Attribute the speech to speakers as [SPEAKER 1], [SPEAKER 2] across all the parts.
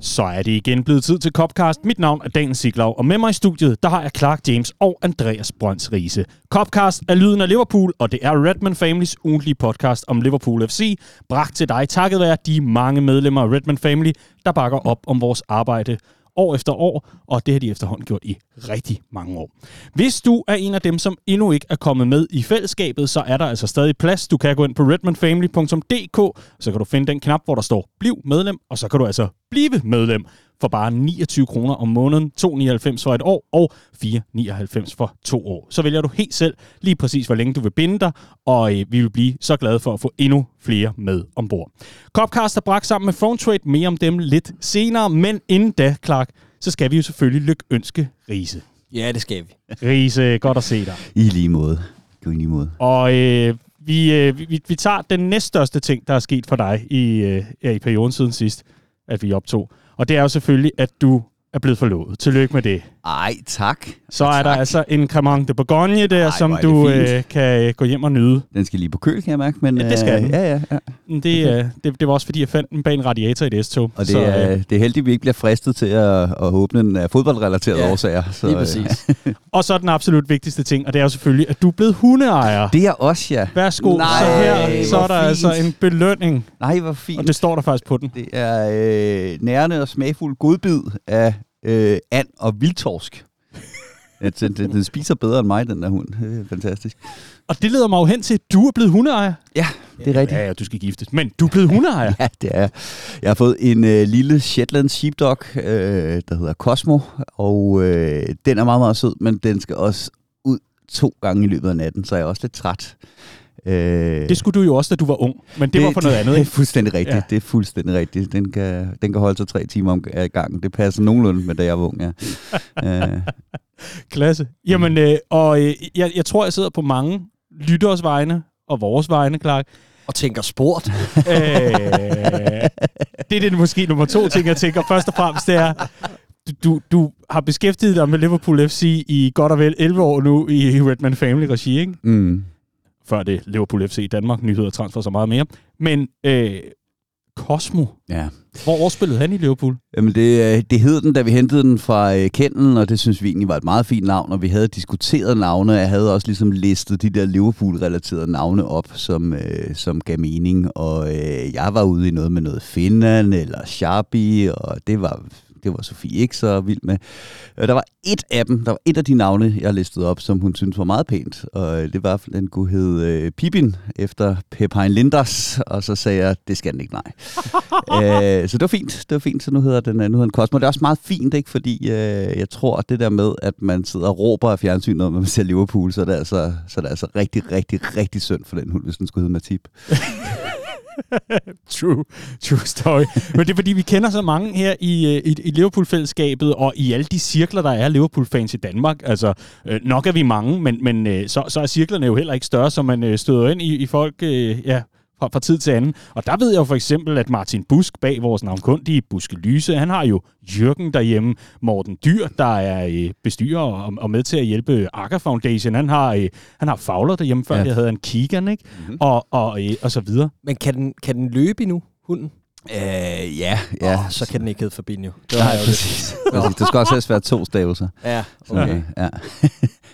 [SPEAKER 1] Så er det igen blevet tid til Copcast. Mit navn er Daniel Siglau, og med mig i studiet, der har jeg Clark James og Andreas Brønds Riese. Copcast er lyden af Liverpool, og det er Redman Families ugentlige podcast om Liverpool FC, bragt til dig takket være de mange medlemmer af Redman Family, der bakker op om vores arbejde år efter år, og det har de efterhånden gjort i rigtig mange år. Hvis du er en af dem, som endnu ikke er kommet med i fællesskabet, så er der altså stadig plads. Du kan gå ind på redmanfamily.dk, så kan du finde den knap, hvor der står Bliv medlem, og så kan du altså blive medlem for bare 29 kroner om måneden, 2,99 for et år og 4,99 for to år. Så vælger du helt selv lige præcis, hvor længe du vil binde dig, og øh, vi vil blive så glade for at få endnu flere med ombord. Copcast er bragt sammen med Phone Trade, mere om dem lidt senere, men inden da, Clark, så skal vi jo selvfølgelig lykke ønske Riese.
[SPEAKER 2] Ja, det skal vi.
[SPEAKER 1] Riese, godt at se dig.
[SPEAKER 3] I lige måde. I lige måde.
[SPEAKER 1] Og øh, vi, øh, vi, vi tager den næststørste ting, der er sket for dig i, øh, ja, i perioden siden sidst, at vi optog. Og det er jo selvfølgelig, at du er blevet forlovet. Tillykke med det.
[SPEAKER 3] Ej, tak.
[SPEAKER 1] Så er
[SPEAKER 3] tak.
[SPEAKER 1] der altså en Cremant de Bourgogne der,
[SPEAKER 3] Ej,
[SPEAKER 1] som
[SPEAKER 3] det
[SPEAKER 1] du øh, kan øh, gå hjem og nyde.
[SPEAKER 3] Den skal lige på køl, kan jeg mærke. Men,
[SPEAKER 1] Ja, det skal
[SPEAKER 3] øh. Ja, ja, ja.
[SPEAKER 1] Det, øh, det, det var også, fordi jeg fandt den bag en radiator i et S-tog.
[SPEAKER 3] Og det,
[SPEAKER 1] så,
[SPEAKER 3] er,
[SPEAKER 1] øh,
[SPEAKER 3] det er heldigt, at vi ikke bliver fristet til at, at åbne den af fodboldrelaterede
[SPEAKER 2] Ja,
[SPEAKER 3] årsager. Så,
[SPEAKER 2] Lige
[SPEAKER 3] øh,
[SPEAKER 2] præcis.
[SPEAKER 1] og så den absolut vigtigste ting, og det er jo selvfølgelig, at du er blevet hundeejer.
[SPEAKER 3] Det er også, ja.
[SPEAKER 1] Værsgo,
[SPEAKER 3] Nej,
[SPEAKER 1] så her så er der
[SPEAKER 3] fint.
[SPEAKER 1] altså en belønning,
[SPEAKER 3] Nej, hvor fint.
[SPEAKER 1] og det står der faktisk på den.
[SPEAKER 3] Det er øh, nærende og smagfuld godbid af øh, and og vildtorsk. Den, den, den spiser bedre end mig, den der hund. Det er fantastisk.
[SPEAKER 1] Og det leder mig jo hen til, at du er blevet hundeejer.
[SPEAKER 3] Ja, det er rigtigt.
[SPEAKER 1] Ja, ja, du skal giftes. Men du er blevet hundeejer.
[SPEAKER 3] Ja, det er jeg. Jeg har fået en øh, lille Shetland Sheepdog, øh, der hedder Cosmo, og øh, den er meget, meget sød, men den skal også ud to gange i løbet af natten, så jeg er også lidt træt. Øh,
[SPEAKER 1] Det skulle du jo også, da du var ung. Men det, var for noget andet,
[SPEAKER 3] Det er
[SPEAKER 1] ikke?
[SPEAKER 3] fuldstændig rigtigt.
[SPEAKER 1] Ja.
[SPEAKER 3] Det er fuldstændig rigtigt. Den kan, den kan holde sig tre timer om gangen. Det passer nogenlunde med, da jeg var ung, ja. øh,
[SPEAKER 1] Klasse. Jamen, øh, og øh, jeg, jeg tror, jeg sidder på mange lytteres vegne, og vores vegne, Clark.
[SPEAKER 2] Og tænker sport.
[SPEAKER 1] Øh, det er det måske nummer to ting, jeg tænker. Først og fremmest, det er, du, du, du har beskæftiget dig med Liverpool FC i godt og vel 11 år nu i Redman Family Regi, ikke?
[SPEAKER 3] mm.
[SPEAKER 1] Før det Liverpool FC i Danmark, nyheder, transfer så meget mere. Men øh, Cosmo,
[SPEAKER 3] Ja.
[SPEAKER 1] hvor overspillede han i Liverpool?
[SPEAKER 3] Jamen det, øh, det hed den, da vi hentede den fra øh, Kenden, og det synes vi egentlig var et meget fint navn, og vi havde diskuteret navne. Jeg havde også ligesom listet de der Liverpool-relaterede navne op, som, øh, som gav mening, og øh, jeg var ude i noget med noget Finland eller Sharpie, og det var, det var Sofie ikke så vild med. Øh, Der var et af dem, der var et af de navne, jeg listede op, som hun syntes var meget pænt, og det var, den kunne hedde øh, Pippin, efter Pep Hein Linders, og så sagde jeg, det skal den ikke, nej. øh, så det var fint, det var fint, så nu hedder den, øh, nu hedder den Cosmo. Det er også meget fint, ikke? fordi øh, jeg tror, at det der med, at man sidder og råber af fjernsynet, når man ser Liverpool, så er det altså, så er det altså rigtig, rigtig, rigtig synd for den hund, hvis den skulle hedde Matip.
[SPEAKER 1] True, true story. Men det er fordi, vi kender så mange her i, øh, i, i Liverpool-fællesskabet, og i alle de cirkler, der er Liverpool-fans i Danmark. Altså, øh, nok er vi mange, men, men øh, så, så er cirklerne jo heller ikke større, så man øh, støder ind i, i folk øh, ja, fra, fra tid til anden. Og der ved jeg jo for eksempel, at Martin Busk bag vores navnkundige Buske Lyse, han har jo Jørgen derhjemme, Morten Dyr, der er øh, bestyrer og, og med til at hjælpe Akker Foundation. Han har, øh, han har Fagler derhjemme, før ja. Jeg havde en Keegan, ikke? Mm-hmm. Og, og, øh, og så videre.
[SPEAKER 2] Men kan den, kan den løbe endnu, hunden?
[SPEAKER 3] Øh, ja,
[SPEAKER 2] Ja. Oh, så kan den ikke hedde Fabinho. Det
[SPEAKER 3] Nej,
[SPEAKER 2] har jeg jo
[SPEAKER 3] præcis. præcis. Det skal også helst være to stavelser.
[SPEAKER 2] Ja,
[SPEAKER 3] Så,
[SPEAKER 2] okay.
[SPEAKER 3] ja.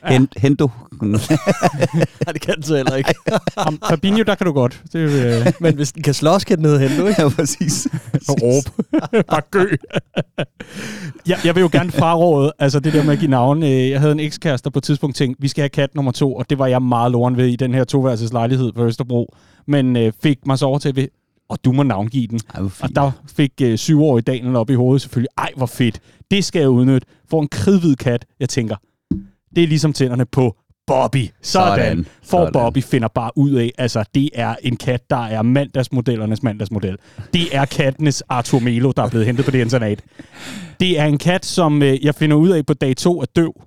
[SPEAKER 3] Hen, hento.
[SPEAKER 2] Nej, det kan den så heller ikke.
[SPEAKER 1] Ham, Fabinho, der kan du godt. Det øh,
[SPEAKER 2] Men hvis den kan slås, kan den hedde Hendo, ikke?
[SPEAKER 3] ja, præcis.
[SPEAKER 1] og råbe. Bare gø. jeg, jeg vil jo gerne fraråde, altså det der med at give navn. Øh, Jeg havde en ekskæreste, der på et tidspunkt tænkte, vi skal have kat nummer to, og det var jeg meget loren ved i den her toværelses lejlighed på Østerbro. Men øh, fik mig så over til, ved, og du må navngive den.
[SPEAKER 3] Ej,
[SPEAKER 1] Og der fik øh, syvårige Daniel op i hovedet selvfølgelig. Ej, hvor fedt. Det skal jeg udnytte. For en kridhvid kat. Jeg tænker, det er ligesom tænderne på Bobby. Sådan.
[SPEAKER 3] Sådan.
[SPEAKER 1] For
[SPEAKER 3] Sådan.
[SPEAKER 1] Bobby finder bare ud af, altså det er en kat, der er mandagsmodellernes mandagsmodel. Det er kattenes Arthur Melo, der er blevet hentet på det internat. Det er en kat, som øh, jeg finder ud af på dag to er døv.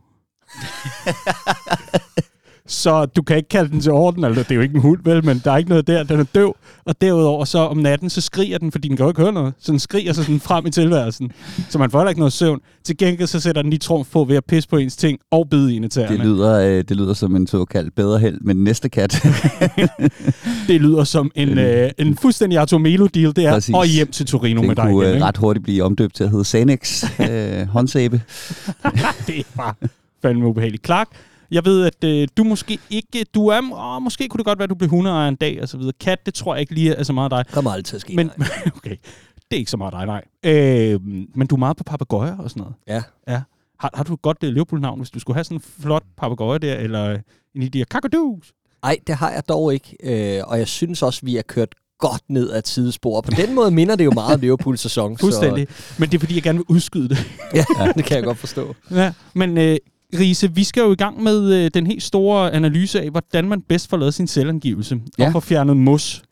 [SPEAKER 1] Så du kan ikke kalde den til orden. Altså, det er jo ikke en hund, vel, men der er ikke noget der. Den er døv. Og derudover så om natten, så skriger den, fordi den kan jo ikke høre noget. Så den skriger sig sådan frem i tilværelsen. Så man får heller ikke noget søvn. Til gengæld så sætter den lige trumf på ved at pisse på ens ting og bide i en
[SPEAKER 3] Det
[SPEAKER 1] tæerne.
[SPEAKER 3] lyder, øh, det lyder som en såkaldt bedre held, men næste kat.
[SPEAKER 1] Det lyder som en, øh, en fuldstændig Artomelo-deal, det er.
[SPEAKER 3] Præcis.
[SPEAKER 1] Og hjem til Torino med
[SPEAKER 3] Den
[SPEAKER 1] dig
[SPEAKER 3] kunne
[SPEAKER 1] igen.
[SPEAKER 3] øh,
[SPEAKER 1] ikke?
[SPEAKER 3] ret hurtigt blive omdøbt til at hedde Sanex øh, håndsæbe.
[SPEAKER 1] det var fandme ubehageligt. Clark, jeg ved, at øh, du måske ikke... Du er... Åh, måske kunne det godt være, at du blev hundeejer en dag og så videre. Kat, det tror jeg ikke lige er så meget dig.
[SPEAKER 2] Kommer aldrig til at ske.
[SPEAKER 1] Men,
[SPEAKER 2] nej.
[SPEAKER 1] okay, det er ikke så meget dig, nej. Øh, men du er meget på papegøjer og sådan noget.
[SPEAKER 2] Ja.
[SPEAKER 1] Ja. Har, har du et godt uh, Liverpool-navn, hvis du skulle have sådan en flot papegøje der, eller en af de her kakadoos?
[SPEAKER 2] Ej, det har jeg dog ikke. Øh, og jeg synes også, vi er kørt godt ned ad et sidespor. På den måde minder det jo meget om Liverpools sæson.
[SPEAKER 1] Fuldstændig. Men det er, fordi jeg gerne vil udskyde det.
[SPEAKER 2] Så, ja, det kan jeg godt forstå.
[SPEAKER 1] ja. Men øh, Riese, vi skal jo i gang med øh, den helt store analyse af, hvordan man bedst får lavet sin selvangivelse.
[SPEAKER 3] Ja.
[SPEAKER 1] Og får fjernet mos.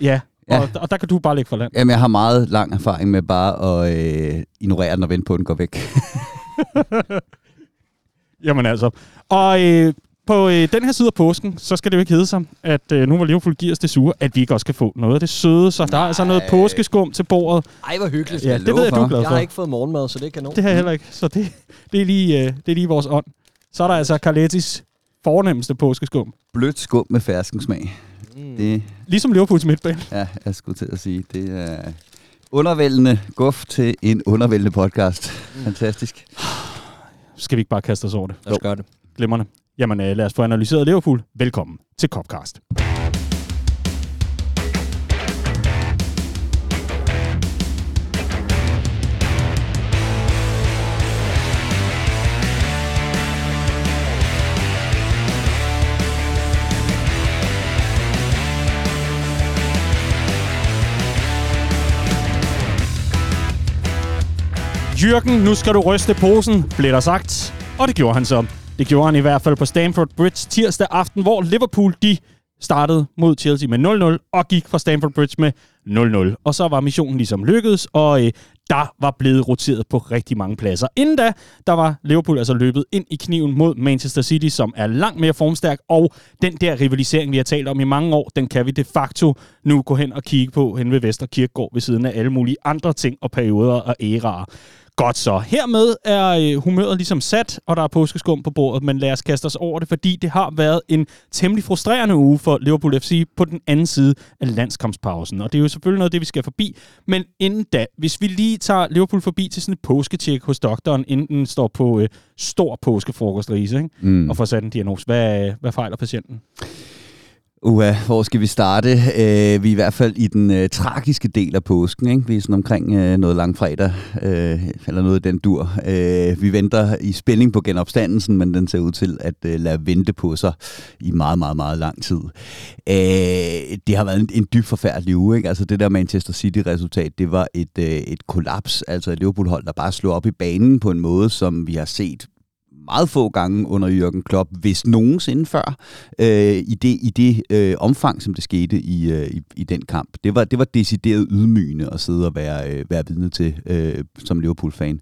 [SPEAKER 1] Ja,
[SPEAKER 3] Ja.
[SPEAKER 1] Og, og der kan du bare lægge for land.
[SPEAKER 3] Jamen, jeg har meget lang erfaring med bare at øh, ignorere den og vente på, at den går væk.
[SPEAKER 1] Jamen altså. Og øh, på øh, den her side af påsken, så skal det jo ikke hedde sig, at øh, nu hvor Liverpool giver os det sure, at vi ikke også kan få noget af det søde. Så der er altså noget påskeskum til bordet.
[SPEAKER 2] Ej, hvor hyggeligt.
[SPEAKER 1] Ja,
[SPEAKER 3] jeg
[SPEAKER 1] det ved jeg, du er
[SPEAKER 3] for.
[SPEAKER 1] glad
[SPEAKER 2] Jeg
[SPEAKER 1] for.
[SPEAKER 2] har ikke fået morgenmad, så det er kanon.
[SPEAKER 1] Det har jeg heller ikke. Så det, det, er, lige, øh, det er lige vores ånd. Så er der altså Carlettis fornemmeste påskeskum.
[SPEAKER 3] Blødt skum med ferskensmag.
[SPEAKER 2] Mm.
[SPEAKER 3] Det,
[SPEAKER 1] Ligesom Liverpools midtbane.
[SPEAKER 3] ja, jeg skulle til at sige, det er undervældende guf til en undervældende podcast. Fantastisk.
[SPEAKER 1] Skal vi ikke bare kaste os over det?
[SPEAKER 2] Lad os gøre det.
[SPEAKER 1] Glimrende. Jamen øh, lad os få analyseret Liverpool. Velkommen til Copcast. Jørgen, nu skal du ryste posen, blev der sagt. Og det gjorde han så. Det gjorde han i hvert fald på Stamford Bridge tirsdag aften, hvor Liverpool de startede mod Chelsea med 0-0 og gik fra Stamford Bridge med 0-0. Og så var missionen ligesom lykkedes, og øh, der var blevet roteret på rigtig mange pladser. Inden da, der var Liverpool altså løbet ind i kniven mod Manchester City, som er langt mere formstærk, og den der rivalisering, vi har talt om i mange år, den kan vi de facto nu gå hen og kigge på hen ved Vesterkirkegård ved siden af alle mulige andre ting og perioder og æraer. Godt så. Hermed er øh, humøret ligesom sat, og der er påskeskum på bordet, men lad os kaste os over det, fordi det har været en temmelig frustrerende uge for Liverpool FC på den anden side af landskampspausen. Og det er jo selvfølgelig noget af det, vi skal forbi. Men inden da, hvis vi lige tager Liverpool forbi til sådan et påsketjek hos doktoren, inden den står på øh, stor påskefrokostrise, ikke?
[SPEAKER 3] Mm.
[SPEAKER 1] og får sat en diagnose. Hvad, hvad fejler patienten?
[SPEAKER 3] Uha, hvor skal vi starte? Øh, vi er i hvert fald i den øh, tragiske del af påsken. Ikke? Vi er sådan omkring øh, noget langfredag, øh, eller noget af den dur. Øh, vi venter i spænding på genopstandelsen, men den ser ud til at øh, lade vente på sig i meget, meget, meget lang tid. Øh, det har været en, en dyb forfærdelig uge. Ikke? Altså det der Manchester City-resultat, det var et, øh, et kollaps. Altså et Liverpool-hold, der bare slog op i banen på en måde, som vi har set meget få gange under Jürgen Klopp, hvis nogensinde før, øh, i det, i det øh, omfang, som det skete i, øh, i, i den kamp. Det var, det var decideret ydmygende at sidde og være, øh, være vidne til øh, som Liverpool-fan.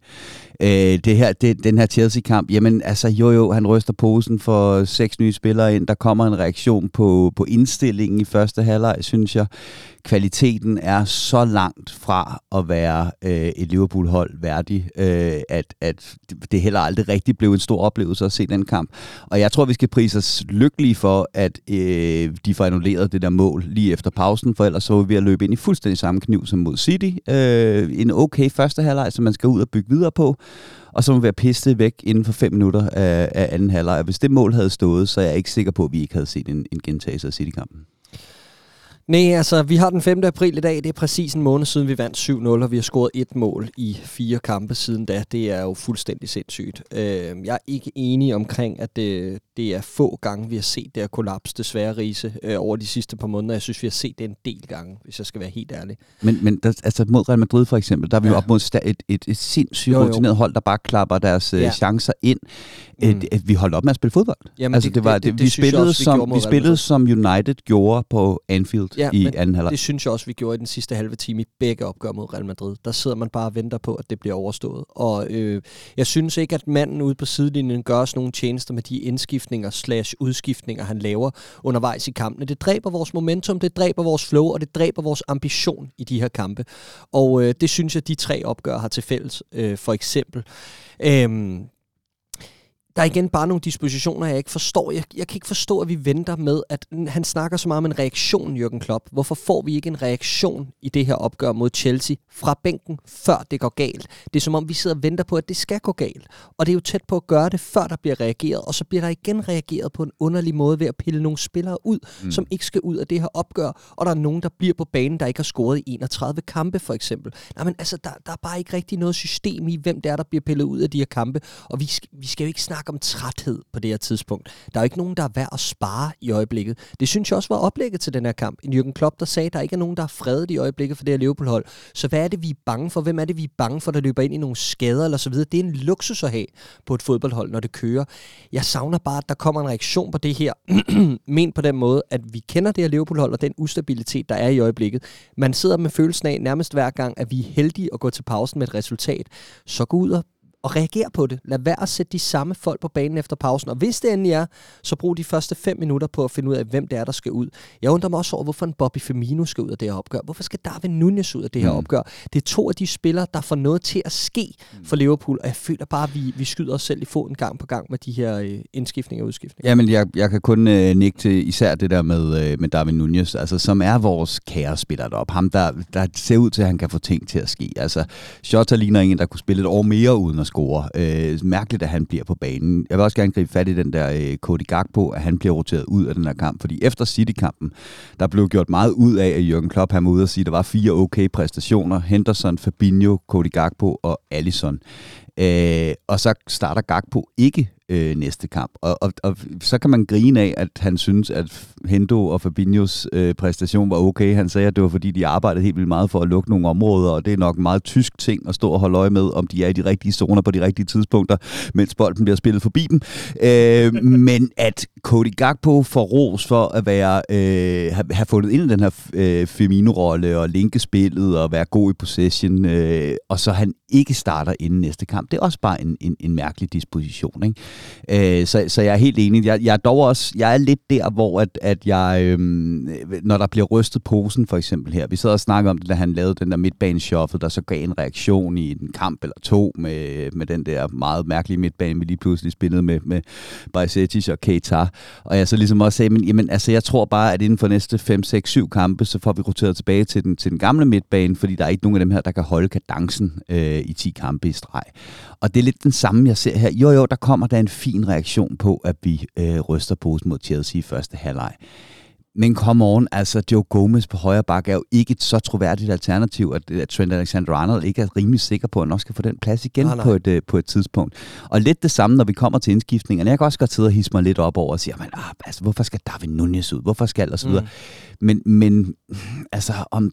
[SPEAKER 3] Øh, det her, det, den her Chelsea-kamp, jamen altså jo jo, han ryster posen for seks nye spillere ind, der kommer en reaktion på, på indstillingen i første halvleg, synes jeg. Kvaliteten er så langt fra at være øh, et Liverpool-hold værdig, øh, at, at det heller aldrig rigtig blev en stor oplevelse at se den kamp. Og jeg tror, vi skal prise os lykkelige for, at øh, de får annulleret det der mål lige efter pausen, for ellers så var vi ved at løbe ind i fuldstændig samme kniv som mod City. Øh, en okay første halvleg, som man skal ud og bygge videre på, og så må vi være pistet væk inden for fem minutter af, af anden halvleg. Hvis det mål havde stået, så er jeg ikke sikker på, at vi ikke havde set en, en gentagelse af City-kampen.
[SPEAKER 2] Nej, altså, vi har den 5. april i dag. Det er præcis en måned siden, vi vandt 7-0, og vi har scoret et mål i fire kampe siden da. Det er jo fuldstændig sindssygt. Øh, jeg er ikke enig omkring, at det, det er få gange, vi har set det her kollaps, desværre Riese, øh, over de sidste par måneder. Jeg synes, vi har set det en del gange, hvis jeg skal være helt ærlig.
[SPEAKER 3] Men, men der, altså mod Real Madrid for eksempel, der er vi ja. Op mod sta- et, et, et sindssygt
[SPEAKER 2] Jo, jo.
[SPEAKER 3] rutineret hold, der bare klapper deres ja.
[SPEAKER 2] Ja.
[SPEAKER 3] chancer ind.
[SPEAKER 2] Mm.
[SPEAKER 3] Mm. Et, vi holdt op med at spille fodbold.
[SPEAKER 2] Jamen,
[SPEAKER 3] altså, det, var, det, det, vi spillede,
[SPEAKER 2] også, vi
[SPEAKER 3] som, vi spillede som United gjorde på Anfield. Ja, i anden halvleg.
[SPEAKER 2] det synes jeg også, vi gjorde i den sidste halve time i begge opgør mod Real Madrid. Der sidder man bare og venter på, at det bliver overstået. Og øh, jeg synes ikke, at manden ude på sidelinjen gør os nogle tjenester med de indskiftninger slash udskiftninger, han laver undervejs i kampene. Det dræber vores momentum, det dræber vores flow, og det dræber vores ambition i de her kampe. Og øh, det synes jeg, de tre opgør har til fælles. Øh, for eksempel. Øh, der er igen bare nogle dispositioner, jeg ikke forstår. Jeg, jeg kan ikke forstå, at vi venter med, at han snakker så meget om en reaktion, Jürgen Klopp. Hvorfor får vi ikke en reaktion i det her opgør mod Chelsea fra bænken, før det går galt? Det er som om, vi sidder og venter på, at det skal gå galt. Og det er jo tæt på at gøre det, før der bliver reageret. Og så bliver der igen reageret på en underlig måde ved at pille nogle spillere ud, mm. som ikke skal ud af det her opgør. Og der er nogen, der bliver på banen, der ikke har scoret i 31 kampe, for eksempel. Nej, men altså, der, der er bare ikke rigtig noget system i, hvem det er, der bliver pillet ud af de her kampe. Og vi, vi skal jo ikke snakke snak om træthed på det her tidspunkt. Der er jo ikke nogen, der er værd at spare i øjeblikket. Det synes jeg også var oplægget til den her kamp. En Jürgen Klopp, der sagde, at der ikke er nogen, der er fredet i øjeblikket for det her Liverpool-hold. Så hvad er det, vi er bange for? Hvem er det, vi er bange for, der løber ind i nogle skader eller så videre? Det er en luksus at have på et fodboldhold, når det kører. Jeg savner bare, at der kommer en reaktion på det her. Men på den måde, at vi kender det her Liverpool-hold og den ustabilitet, der er i øjeblikket. Man sidder med følelsen af nærmest hver gang, at vi er heldige at gå til pausen med et resultat. Så gå ud og og reagere på det. Lad være at sætte de samme folk på banen efter pausen. Og hvis det endelig er, så brug de første fem minutter på at finde ud af, hvem det er, der skal ud. Jeg undrer mig også over, hvorfor en Bobby Firmino skal ud af det her opgør. Hvorfor skal Darwin Nunez ud af det her mm. opgør? Det er to af de spillere, der får noget til at ske mm. for Liverpool, og jeg føler bare, at vi, vi skyder os selv i foden gang på gang med de her øh, indskiftninger og udskiftninger.
[SPEAKER 3] Jamen, jeg, jeg kan kun øh, nikke til især det der med, øh, med Darwin Nunez, altså, som er vores kære spiller deroppe. Ham, der, der ser ud til, at han kan få ting til at ske. Altså, Shota ligner en, der kunne spille et år mere uden at score. Øh, mærkeligt, at han bliver på banen. Jeg vil også gerne gribe fat i den der øh, Cody Gakpo, at han bliver roteret ud af den her kamp, fordi efter City-kampen, der blev gjort meget ud af, at Jürgen Klopp han var ude og sige, at der var fire okay præstationer. Henderson, Fabinho, Cody Gakpo og Allison. Øh, og så starter Gakpo ikke øh, næste kamp. Og, og, og så kan man grine af, at han synes, at Hendo og Fabinhos øh, præstation var okay. Han sagde, at det var fordi, de arbejdede helt vildt meget for at lukke nogle områder, og det er nok en meget tysk ting at stå og holde øje med, om de er i de rigtige zoner på de rigtige tidspunkter, mens bolden bliver spillet forbi dem. Øh, men at Cody Gakpo får ros for at være, øh, have, have fundet ind i den her øh, Firmino-rolle og linke spillet og være god i possession, øh, og så han ikke starter inden næste kamp. Det er også bare en, en, en mærkelig disposition. Ikke? Øh, så, så jeg er helt enig. Jeg, jeg er dog også, jeg er lidt der, hvor at, at jeg, øhm, når der bliver rystet posen for eksempel her, vi sad og snakker om det, da han lavede den der midtbaneshuffle, der så gav en reaktion i en kamp eller to med, med den der meget mærkelige midtbane, vi lige pludselig spillede med, med Bajsetic og Keita. Og jeg så ligesom også sagde, men jamen, altså, jeg tror bare, at inden for næste 5, 6, 7 kampe, så får vi roteret tilbage til den, til den gamle midtbane, fordi der er ikke nogen af dem her, der kan holde kadencen øh, i 10 kampe i streg. Og det er lidt den samme, jeg ser her. Jo, jo, der kommer der en fin reaktion på, at vi øh, ryster posen mod Chelsea i første halvleg. Men come on, altså Joe Gomez på højre bakke er jo ikke et så troværdigt alternativ, at, at Trent Alexander-Arnold ikke er rimelig sikker på, at han også skal få den plads igen nej, nej. På, et, uh, på et tidspunkt. Og lidt det samme, når vi kommer til indskiftningerne. Jeg kan også godt sidde og hisse mig lidt op over og sige, men, ah, altså, hvorfor skal David Nunez ud? Hvorfor skal og så videre. Mm. Men, men altså, om,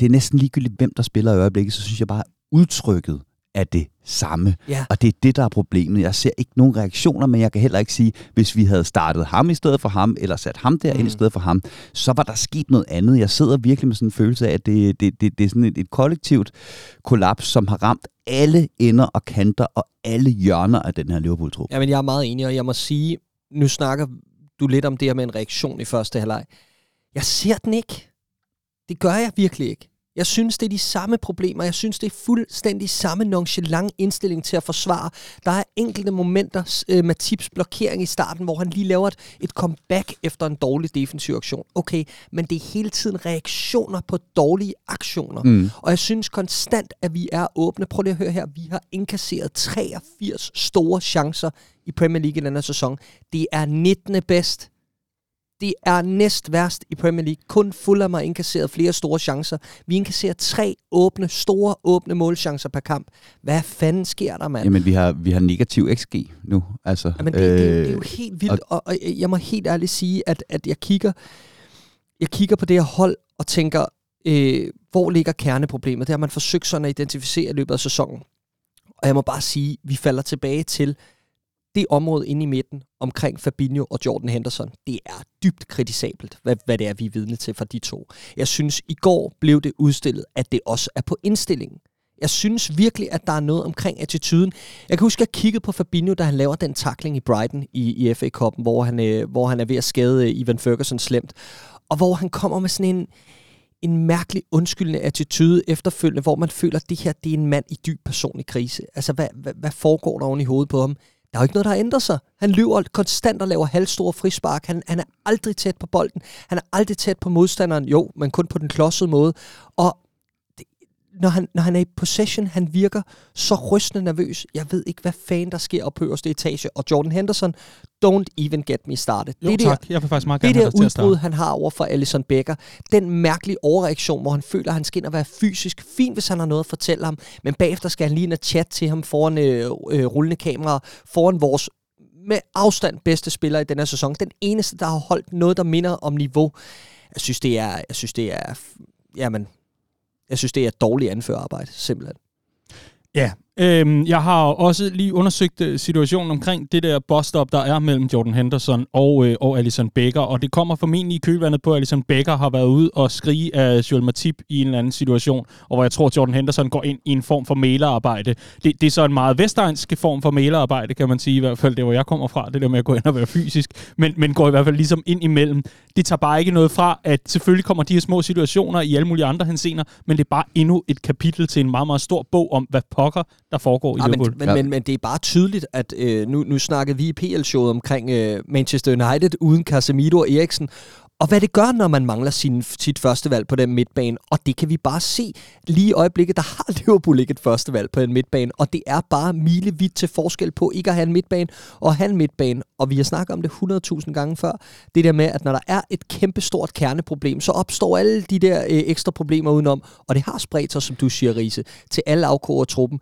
[SPEAKER 3] det er næsten ligegyldigt, hvem der spiller i øjeblikket, så synes jeg bare, udtrykket er det samme. Ja. Og det er det, der er problemet. Jeg ser ikke nogen reaktioner, men jeg kan heller ikke sige, hvis vi havde startet ham i stedet for ham, eller sat ham der mm. i stedet for ham, så var der sket noget andet. Jeg sidder virkelig med sådan en følelse af, at det, det, det, det er sådan et, et kollektivt kollaps, som har ramt alle ender og kanter og alle hjørner af den her Liverpool-trup.
[SPEAKER 2] Ja, men jeg er meget enig, og jeg må sige, nu snakker du lidt om det her med en reaktion i første halvleg. Jeg ser den ikke. Det gør jeg virkelig ikke. Jeg synes, det er de samme problemer. Jeg synes, det er fuldstændig samme nonchalant indstilling til at forsvare. Der er enkelte momenter øh, med Tips blokering i starten, hvor han lige laver et, et comeback efter en dårlig defensiv aktion. Okay, men det er hele tiden reaktioner på dårlige aktioner. Mm. Og jeg synes konstant, at vi er åbne. Prøv lige at høre her. Vi har indkasseret 83 store chancer i Premier League i denne sæson. Det er 19. bedst det er næst værst i Premier League. Kun Fulham har indkasseret flere store chancer. Vi indkasserer tre åbne, store åbne målchancer per kamp. Hvad fanden sker der, mand?
[SPEAKER 3] Jamen, vi har, vi har negativ XG nu. Altså,
[SPEAKER 2] Jamen, det, øh, det, det, er jo helt vildt, og, og, jeg må helt ærligt sige, at, at jeg kigger jeg kigger på det her hold og tænker, øh, hvor ligger kerneproblemet? Det har man forsøgt sådan at identificere i løbet af sæsonen. Og jeg må bare sige, vi falder tilbage til det område inde i midten omkring Fabinho og Jordan Henderson, det er dybt kritisabelt, hvad, hvad det er, vi er vidne til fra de to. Jeg synes, i går blev det udstillet, at det også er på indstillingen. Jeg synes virkelig, at der er noget omkring attituden. Jeg kan huske, at jeg kiggede på Fabinho, da han laver den takling i Brighton i, i FA-koppen, hvor, han, øh, hvor han er ved at skade øh, Ivan Ferguson slemt. Og hvor han kommer med sådan en, en mærkelig undskyldende attitude efterfølgende, hvor man føler, at det her det er en mand i dyb personlig krise. Altså, hvad, hvad, hvad foregår der oven i hovedet på ham? Der er jo ikke noget, der har ændret sig. Han lyver konstant og laver halvstore frispark. Han, han er aldrig tæt på bolden. Han er aldrig tæt på modstanderen. Jo, men kun på den klodsede måde. Og når han, når han er i possession, han virker så rystende nervøs. Jeg ved ikke, hvad fanden der sker op på øverste etage. Og Jordan Henderson, don't even get me started.
[SPEAKER 1] Jo,
[SPEAKER 2] det
[SPEAKER 1] tak. Der, jeg vil faktisk meget
[SPEAKER 2] det
[SPEAKER 1] gerne
[SPEAKER 2] der udbrud, han har over for Alison Becker, den mærkelige overreaktion, hvor han føler, at han skal ind og være fysisk fin, hvis han har noget at fortælle ham, men bagefter skal han lige ind og chat til ham foran øh, øh, rullende kamera, foran vores med afstand bedste spiller i den her sæson. Den eneste, der har holdt noget, der minder om niveau. Jeg synes, det er, jeg synes, det er jamen, jeg synes, det er et dårligt anførerarbejde, simpelthen.
[SPEAKER 1] Ja, Øhm, jeg har også lige undersøgt øh, situationen omkring det der busstop, der er mellem Jordan Henderson og, øh, og Alison Becker, og det kommer formentlig i kølvandet på, at Alison Becker har været ude og skrige af Joel Matip i en eller anden situation, og hvor jeg tror, at Jordan Henderson går ind i en form for malerarbejde. Det, det er så en meget vestegns form for malerarbejde, kan man sige, i hvert fald det, hvor jeg kommer fra, det der med at gå ind og være fysisk, men, men går i hvert fald ligesom ind imellem. Det tager bare ikke noget fra, at selvfølgelig kommer de her små situationer i alle mulige andre hensener, men det er bare endnu et kapitel til en meget, meget stor bog om, hvad pokker der foregår i ja,
[SPEAKER 2] Liverpool. Men, men, ja. men, men det er bare tydeligt, at øh, nu, nu snakkede vi i PL-showet omkring øh, Manchester United uden Casemiro og Eriksen, og hvad det gør, når man mangler sin, sit første valg på den midtbane. Og det kan vi bare se lige i øjeblikket, der har Liverpool ikke et første valg på den midtbane. Og det er bare milevidt til forskel på ikke at have en midtbane og have en midtbane. Og vi har snakket om det 100.000 gange før. Det der med, at når der er et kæmpestort kerneproblem, så opstår alle de der øh, ekstra problemer udenom. Og det har spredt sig, som du siger, Riese, til alle afkårer truppen.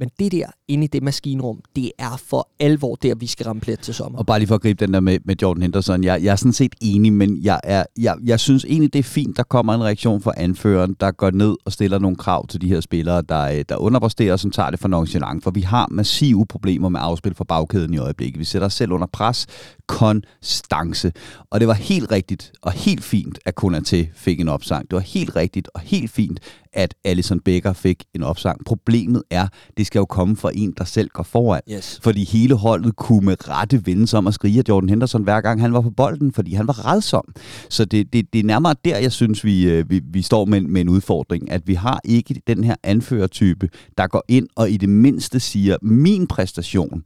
[SPEAKER 2] Men det der inde i det maskinrum, det er for alvor der, vi skal ramme plet til sommer.
[SPEAKER 3] Og bare lige for at gribe den der med, med Jordan Henderson, jeg, jeg er sådan set enig, men jeg, er, jeg, jeg synes egentlig, det er fint, der kommer en reaktion fra anføreren, der går ned og stiller nogle krav til de her spillere, der, øh, der underpresterer, som tager det for nonchalant. For vi har massive problemer med afspil fra bagkæden i øjeblikket. Vi sætter os selv under pres konstance. Og det var helt rigtigt og helt fint, at Konaté fik en opsang. Det var helt rigtigt og helt fint, at Alison Becker fik en opsang. Problemet er, det skal jo komme fra en, der selv går foran. Yes. Fordi hele holdet kunne med rette vende sig om at skrige af Jordan Henderson, hver gang han var på bolden, fordi han var redsom. Så det, det, det er nærmere der, jeg synes, vi, øh, vi, vi står med, med en udfordring, at vi har ikke den her anførertype, der går ind og i det mindste siger, min præstation,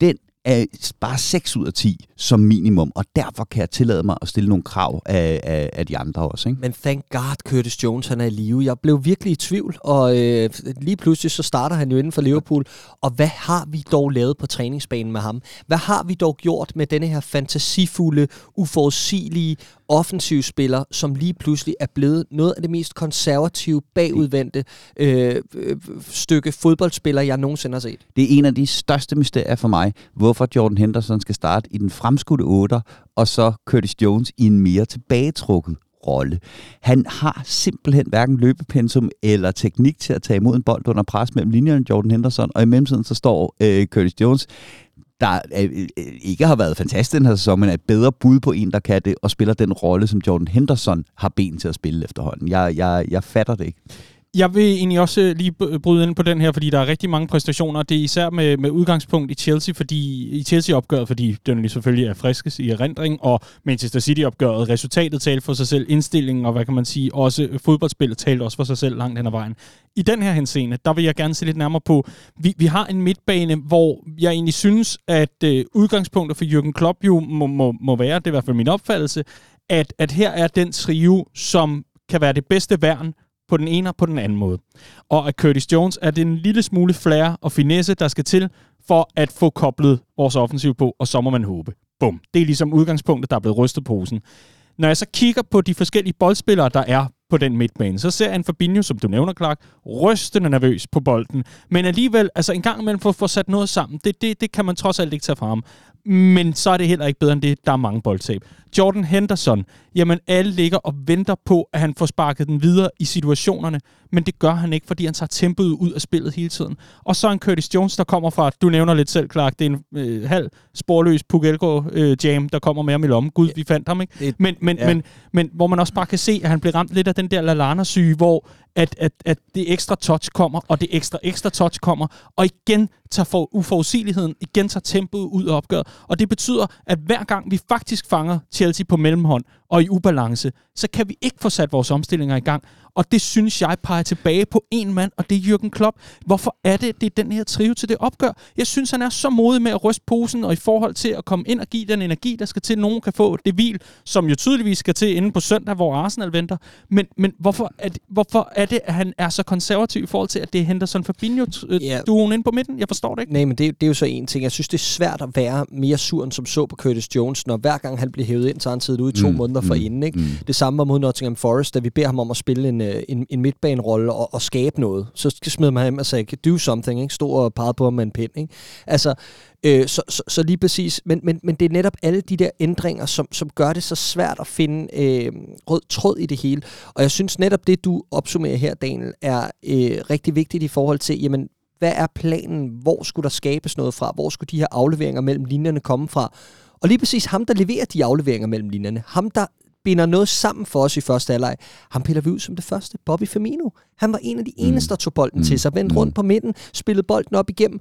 [SPEAKER 3] den er bare 6 ud af 10 som minimum, og derfor kan jeg tillade mig at stille nogle krav af, af, af de andre også. Ikke?
[SPEAKER 2] Men thank God, Curtis Jones han er i live. Jeg blev virkelig i tvivl, og øh, lige pludselig så starter han jo inden for Liverpool. Og hvad har vi dog lavet på træningsbanen med ham? Hvad har vi dog gjort med denne her fantasifulde, uforudsigelige offensiv spiller, som lige pludselig er blevet noget af det mest konservative, bagudvendte øh, øh, stykke fodboldspiller, jeg nogensinde har set.
[SPEAKER 3] Det er en af de største mysterier for mig, hvorfor Jordan Henderson skal starte i den fremskudte 8, og så Curtis Jones i en mere tilbagetrukket rolle. Han har simpelthen hverken løbepensum eller teknik til at tage imod en bold under pres mellem linjerne Jordan Henderson, og i mellemtiden så står øh, Curtis Jones der øh, øh, ikke har været fantastisk den her sæson, men er et bedre bud på en, der kan det, og spiller den rolle, som Jordan Henderson har ben til at spille efterhånden. Jeg, jeg, jeg fatter det ikke.
[SPEAKER 1] Jeg vil egentlig også øh, lige bryde ind på den her, fordi der er rigtig mange præstationer. Det er især med, med udgangspunkt i Chelsea, fordi i Chelsea-opgøret, fordi den selvfølgelig er friskes i erindring, og Manchester City-opgøret, resultatet talte for sig selv, indstillingen og hvad kan man sige, også fodboldspillet talte også for sig selv langt hen ad vejen. I den her henseende, der vil jeg gerne se lidt nærmere på, vi, vi har en midtbane, hvor jeg egentlig synes, at øh, udgangspunktet for Jürgen Klopp jo må, må, må være, det er i hvert fald min opfattelse, at, at her er den trio, som kan være det bedste værn på den ene og på den anden måde. Og at Curtis Jones er den lille smule flair og finesse, der skal til for at få koblet vores offensiv på, og så må man håbe. Bum. Det er ligesom udgangspunktet, der er blevet rystet posen. Når jeg så kigger på de forskellige boldspillere, der er på den midtbane, så ser jeg en Fabinho, som du nævner, Clark, rystende nervøs på bolden. Men alligevel, altså en gang imellem for at få sat noget sammen, det, det, det kan man trods alt ikke tage fra ham men så er det heller ikke bedre end det. Der er mange boldtab. Jordan Henderson, jamen alle ligger og venter på, at han får sparket den videre i situationerne, men det gør han ikke, fordi han tager tempoet ud af spillet hele tiden. Og så en Curtis Jones, der kommer fra, du nævner lidt selv, Clark, det er en øh, halv sporløs Pugelko-jam, øh, der kommer med ham i lommen. Gud, vi fandt ham, ikke? Men, men, ja. men, men hvor man også bare kan se, at han bliver ramt lidt af den der Lalana-syge, hvor at, at, at det ekstra touch kommer, og det ekstra ekstra touch kommer, og igen tager for uforudsigeligheden, igen tager tempoet ud af opgøret. Og det betyder, at hver gang vi faktisk fanger Chelsea på mellemhånd og i ubalance, så kan vi ikke få sat vores omstillinger i gang. Og det synes jeg peger tilbage på en mand, og det er Jürgen Klopp. Hvorfor er det, det er den her trio til det opgør? Jeg synes, han er så modig med at ryste posen, og i forhold til at komme ind og give den energi, der skal til, at nogen kan få det hvil, som jo tydeligvis skal til inden på søndag, hvor Arsenal venter. Men, men hvorfor, er det, hvorfor er det, at han er så konservativ i forhold til, at det er Henderson Fabinho ja. duoen ind på midten? Jeg forstår det ikke.
[SPEAKER 2] Nej, men det, det er jo så en ting. Jeg synes, det er svært at være mere sur, end som så på Curtis Jones, når hver gang han bliver hævet ind, så han siddet ude i to mm, måneder for mm, inden. Ikke? Mm. Det samme var mod Nottingham Forest, da vi beder ham om at spille en, øh, en, en midtbanerolle og, og skabe noget. Så smed man ham og sagde, do something, ikke? Stod og pegede på ham med en pind. Ikke? Altså, øh, så, så, så lige præcis. Men, men, men det er netop alle de der ændringer, som, som gør det så svært at finde øh, rød tråd i det hele. Og jeg synes netop, det du opsummerer her, Daniel, er øh, rigtig vigtigt i forhold til, jamen, hvad er planen? Hvor skulle der skabes noget fra? Hvor skulle de her afleveringer mellem linjerne komme fra? Og lige præcis ham, der leverer de afleveringer mellem linjerne, ham, der binder noget sammen for os i første halvleg. Ham piller vi ud som det første. Bobby Firmino. Han var en af de mm. eneste, der tog bolden mm. til sig, vendte mm. rundt på midten, spillede bolden op igennem,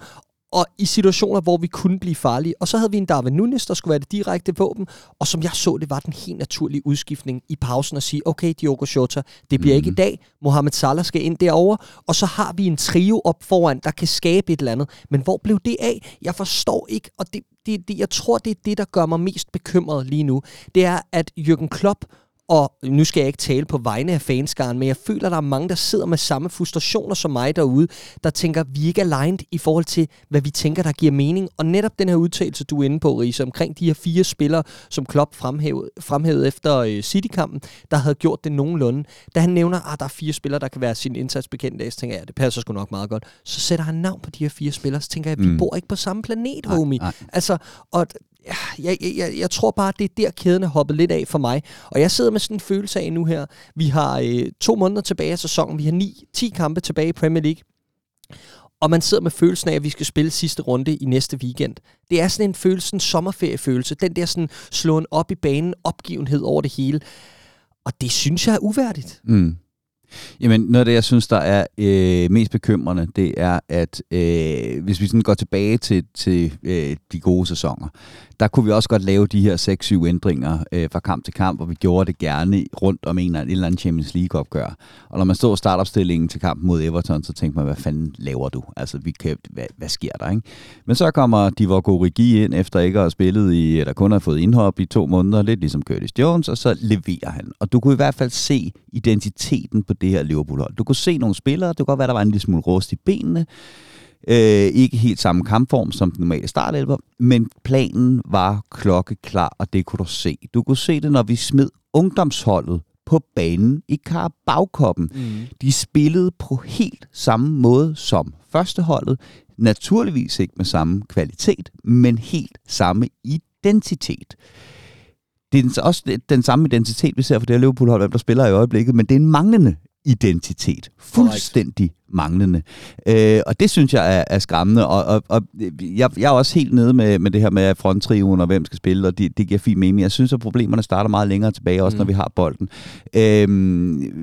[SPEAKER 2] og i situationer, hvor vi kunne blive farlige. Og så havde vi en Darwin Nunes, der skulle være det direkte våben, og som jeg så, det var den helt naturlige udskiftning i pausen at sige, okay, Diogo Jota, det bliver mm. ikke i dag, Mohamed Salah skal ind derover, og så har vi en trio op foran, der kan skabe et eller andet. Men hvor blev det af? Jeg forstår ikke, og det, det, det, jeg tror, det er det, der gør mig mest bekymret lige nu. Det er, at Jürgen Klopp og nu skal jeg ikke tale på vegne af fanskaren, men jeg føler, at der er mange, der sidder med samme frustrationer som mig derude, der tænker, vi ikke er aligned i forhold til, hvad vi tænker, der giver mening. Og netop den her udtalelse, du er inde på, Riese, omkring de her fire spillere, som Klopp fremhævede, fremhævede efter øh, City-kampen, der havde gjort det nogenlunde. Da han nævner, at ah, der er fire spillere, der kan være sin indsats bekendt, så tænker jeg, ja, det passer sgu nok meget godt. Så sætter han navn på de her fire spillere, så tænker jeg, at vi mm. bor ikke på samme planet, homie. Nej, nej. Altså, og jeg, jeg, jeg jeg tror bare, det er der kæden er hoppet lidt af for mig. Og jeg sidder med sådan en følelse af nu her. Vi har øh, to måneder tilbage af sæsonen. Vi har ni, 10 kampe tilbage i Premier League. Og man sidder med følelsen af, at vi skal spille sidste runde i næste weekend. Det er sådan en følelse, en sommerferiefølelse. Den der sådan slåen op i banen, opgivenhed over det hele. Og det synes jeg er uværdigt.
[SPEAKER 3] Mm. Jamen, noget af det, jeg synes, der er øh, mest bekymrende, det er, at øh, hvis vi sådan går tilbage til, til øh, de gode sæsoner, der kunne vi også godt lave de her 6-7 ændringer øh, fra kamp til kamp, og vi gjorde det gerne rundt om en, eller anden Champions League-opgør. Og når man stod startopstillingen til kampen mod Everton, så tænkte man, hvad fanden laver du? Altså, vi kan, hvad, hvad sker der? Ikke? Men så kommer Divock Origi ind, efter ikke at have spillet i, eller kun har fået indhop i to måneder, lidt ligesom Curtis Jones, og så leverer han. Og du kunne i hvert fald se identiteten på det her Liverpool-hold. Du kunne se nogle spillere, det kunne godt være, der var en lille smule rust i benene, Øh, ikke helt samme kampform som den normale startelver, men planen var klokkeklar, og det kunne du se. Du kunne se det, når vi smed ungdomsholdet på banen i Carabao-koppen. Mm. De spillede på helt samme måde som førsteholdet. Naturligvis ikke med samme kvalitet, men helt samme identitet. Det er også den samme identitet, vi ser for det her Liverpool-hold, der spiller i øjeblikket, men det er en manglende identitet. Fuldstændig manglende. Øh, og det synes jeg er, er skræmmende, og, og, og jeg, jeg er også helt nede med, med det her med fronttriven og hvem skal spille, og det, det giver fint mening. Jeg synes, at problemerne starter meget længere tilbage, også mm. når vi har bolden. Øh,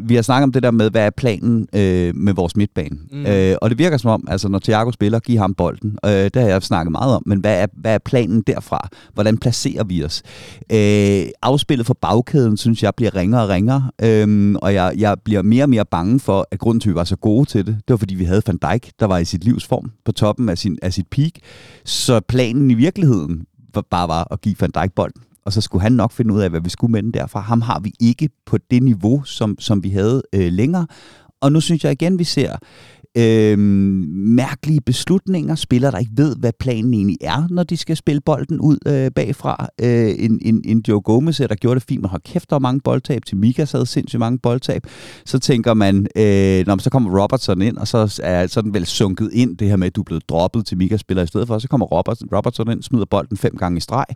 [SPEAKER 3] vi har snakket om det der med, hvad er planen øh, med vores midtbane. Mm. Øh, og det virker som om, altså når Thiago spiller, giv ham bolden. Øh, det har jeg snakket meget om, men hvad er, hvad er planen derfra? Hvordan placerer vi os? Øh, afspillet for bagkæden, synes jeg, bliver ringere og ringere, øh, og jeg, jeg bliver mere og mere bange for, at grunden til, at vi var så gode til det, det var fordi, vi havde Van Dijk, der var i sit livs form på toppen af, sin, af sit peak. Så planen i virkeligheden var, bare var at give Van Dijk bolden og så skulle han nok finde ud af, hvad vi skulle med den derfra. Ham har vi ikke på det niveau, som, som vi havde øh, længere. Og nu synes jeg igen, vi ser øh, mærkelige beslutninger, spillere, der ikke ved, hvad planen egentlig er, når de skal spille bolden ud øh, bagfra. Øh, en, en, en Joe Gomez, øh, der gjorde det fint, men har kæft, der var mange boldtab. Til Mika havde sindssygt mange boldtab. Så tænker man, øh, når så kommer Robertson ind, og så er sådan vel sunket ind, det her med, at du er blevet droppet til Mika spiller i stedet for, så kommer Robertson, Robertson ind, smider bolden fem gange i streg.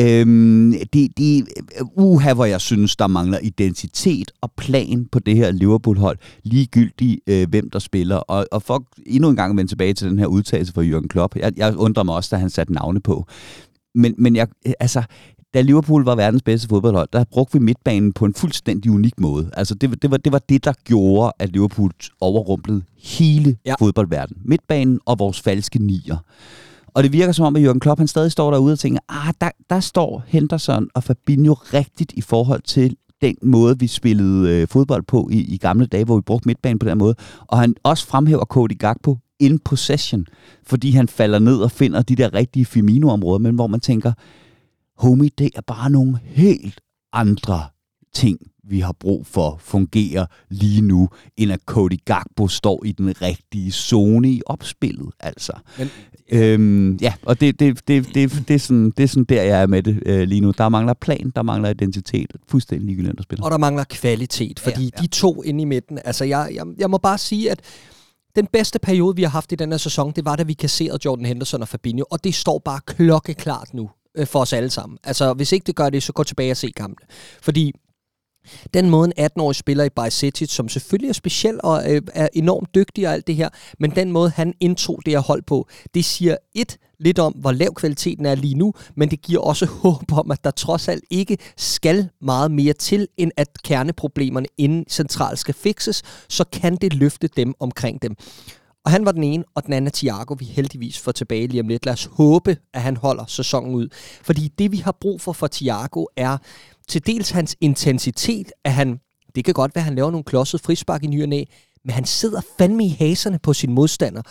[SPEAKER 3] Øh, det, det, uha, hvor jeg synes, der mangler identitet og plan på det her Liverpool-hold, ligegyldigt øh, hvem der spiller. Og, og for endnu en gang at vende tilbage til den her udtalelse fra Jürgen Klopp, jeg, jeg undrer mig også, da han satte navne på. Men, men jeg, altså, da Liverpool var verdens bedste fodboldhold, der brugte vi midtbanen på en fuldstændig unik måde. Altså det, det, var, det var det, der gjorde, at Liverpool overrumplede hele ja. fodboldverdenen. Midtbanen og vores falske nier. Og det virker som om, at Jürgen Klopp han stadig står derude og tænker, ah, der, der står Henderson og Fabinho rigtigt i forhold til den måde, vi spillede øh, fodbold på i, i gamle dage, hvor vi brugte midtbanen på den måde. Og han også fremhæver Cody Gakpo in possession, fordi han falder ned og finder de der rigtige Firmino-områder, men hvor man tænker, homie, det er bare nogle helt andre ting, vi har brug for fungerer lige nu, end at Cody Gakpo står i den rigtige zone i opspillet. Altså. Men, øhm, ja, og det, det, det, det, det, er sådan, det er sådan der, jeg er med det øh, lige nu. Der mangler plan, der mangler identitet. Fuldstændig ligegyldigt at spille.
[SPEAKER 2] Og der mangler kvalitet, fordi ja, ja. de to inde i midten, altså jeg, jeg, jeg må bare sige, at den bedste periode, vi har haft i den her sæson, det var, da vi kasserede Jordan Henderson og Fabinho, og det står bare klokkeklart nu øh, for os alle sammen. Altså, hvis ikke det gør det, så gå tilbage og se kampene. Fordi den måde en 18-årig spiller i Bajsetic, som selvfølgelig er speciel og øh, er enormt dygtig og alt det her, men den måde han indtog det her hold på, det siger et lidt om, hvor lav kvaliteten er lige nu, men det giver også håb om, at der trods alt ikke skal meget mere til, end at kerneproblemerne inden centralt skal fikses, så kan det løfte dem omkring dem. Og han var den ene, og den anden er Thiago, vi heldigvis får tilbage lige om lidt. Lad os håbe, at han holder sæsonen ud. Fordi det, vi har brug for for Thiago, er til dels hans intensitet, at han, det kan godt være, at han laver nogle klodset frispark i ny og næ, men han sidder fandme i haserne på sin modstander.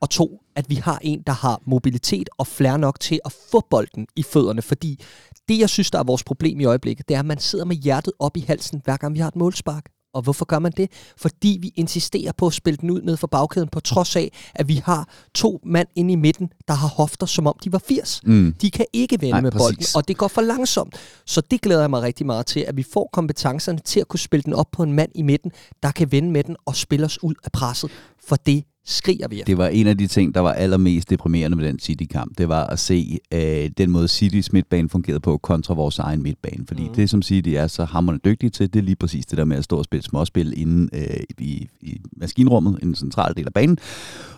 [SPEAKER 2] Og to, at vi har en, der har mobilitet og flere nok til at få bolden i fødderne, fordi det, jeg synes, der er vores problem i øjeblikket, det er, at man sidder med hjertet op i halsen, hver gang vi har et målspark. Og hvorfor gør man det? Fordi vi insisterer på at spille den ud ned for bagkæden, på trods af, at vi har to mand inde i midten, der har hofter, som om de var 80. Mm. De kan ikke vende Nej, med præcis. bolden, og det går for langsomt. Så det glæder jeg mig rigtig meget til, at vi får kompetencerne til at kunne spille den op på en mand i midten, der kan vende med den og spille os ud af presset. For det skriger vi
[SPEAKER 3] Det var en af de ting, der var allermest deprimerende med den City-kamp. Det var at se øh, den måde Citys midtbane fungerede på kontra vores egen midtbane. Fordi mm. det, som City er så hammerende dygtige til, det er lige præcis det der med at stå og spille småspil inde øh, i, i maskinrummet, i den centrale del af banen.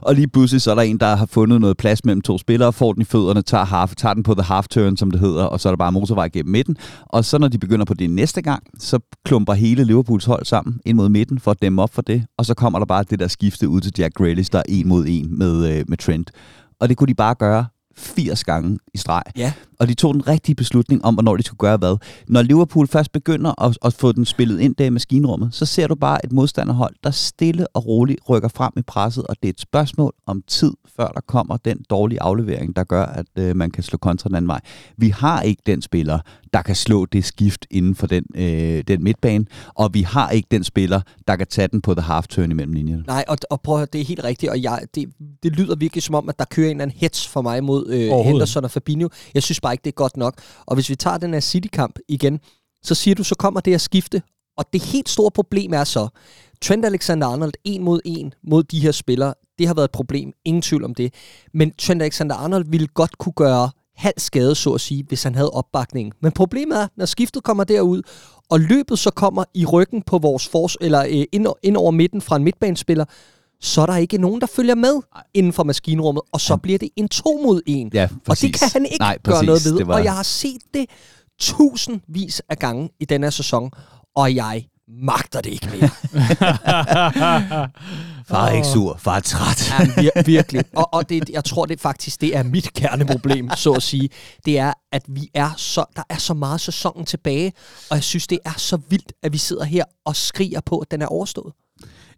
[SPEAKER 3] Og lige pludselig så er der en, der har fundet noget plads mellem to spillere, får den i fødderne, tager, half, tager den på the half turn, som det hedder, og så er der bare motorvej gennem midten. Og så når de begynder på det næste gang, så klumper hele Liverpools hold sammen ind mod midten for at dæmme op for det. Og så kommer der bare det der skifte ud til Jack Grealish, der er en mod en med, øh, med Trent. Og det kunne de bare gøre 80 gange i streg.
[SPEAKER 2] Ja.
[SPEAKER 3] Og de tog den rigtige beslutning om, hvornår de skulle gøre hvad. Når Liverpool først begynder at, at få den spillet ind der i maskinrummet, så ser du bare et modstanderhold, der stille og roligt rykker frem i presset, og det er et spørgsmål om tid, før der kommer den dårlige aflevering, der gør, at øh, man kan slå kontra den anden vej. Vi har ikke den spiller, der kan slå det skift inden for den, øh, den midtbane, og vi har ikke den spiller, der kan tage den på the half turn imellem linjerne.
[SPEAKER 2] Nej, og, og prøv at det er helt rigtigt, og jeg, det, det lyder virkelig som om, at der kører en eller anden hets for mig mod øh, Henderson og Fabinho. Jeg synes bare ikke, det er godt nok. Og hvis vi tager den her City-kamp igen, så siger du, så kommer det at skifte. Og det helt store problem er så, Trent Alexander-Arnold en mod en mod de her spillere, det har været et problem, ingen tvivl om det. Men Trent Alexander-Arnold ville godt kunne gøre halv skade, så at sige, hvis han havde opbakning. Men problemet er, når skiftet kommer derud, og løbet så kommer i ryggen på vores fors, eller øh, ind, ind over midten fra en midtbanespiller, så er der ikke nogen, der følger med inden for maskinrummet, og så bliver det en to mod en.
[SPEAKER 3] Ja,
[SPEAKER 2] og det kan han ikke Nej, gøre noget ved. var... Og jeg har set det tusindvis af gange i denne sæson, og jeg magter det ikke mere.
[SPEAKER 3] far er ikke sur, far er træt.
[SPEAKER 2] ja, vir- virkelig. Og, og det, jeg tror det faktisk, det er mit kerneproblem, så at sige. Det er, at vi er så, der er så meget sæsonen tilbage, og jeg synes, det er så vildt, at vi sidder her og skriger på, at den er overstået.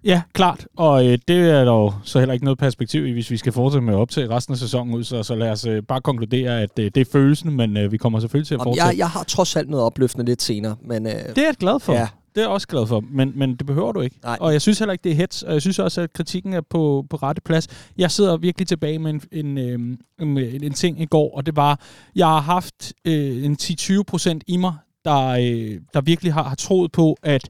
[SPEAKER 1] Ja, klart. Og øh, det er dog så heller ikke noget perspektiv i, hvis vi skal fortsætte med at optage resten af sæsonen ud. Så, så lad os øh, bare konkludere, at øh, det er følelsen, men øh, vi kommer selvfølgelig til at fortsætte.
[SPEAKER 2] Jeg, jeg har trods alt noget opløftende lidt senere. Men, øh,
[SPEAKER 1] det er jeg glad for. Ja, det er jeg også glad for, men, men det behøver du ikke.
[SPEAKER 2] Nej.
[SPEAKER 1] Og jeg synes heller ikke, det er hets, og jeg synes også, at kritikken er på, på rette plads. Jeg sidder virkelig tilbage med en, en, øh, en, en ting i går, og det var, jeg har haft øh, en 10-20 procent i mig, der, øh, der virkelig har, har troet på, at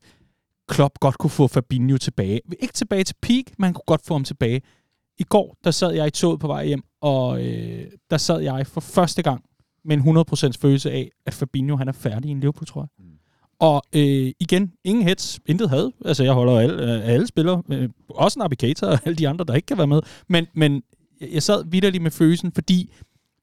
[SPEAKER 1] Klopp godt kunne få Fabinho tilbage. Ikke tilbage til peak, men han kunne godt få ham tilbage. I går, der sad jeg i toget på vej hjem, og øh, der sad jeg for første gang med en 100% følelse af, at Fabinho han er færdig i en Liverpool, tror jeg. Mm. Og øh, igen, ingen hits, intet had. Altså, jeg holder alle, øh, alle spillere, øh, også Navigator og alle de andre, der ikke kan være med. Men, men jeg sad vidderligt med følelsen, fordi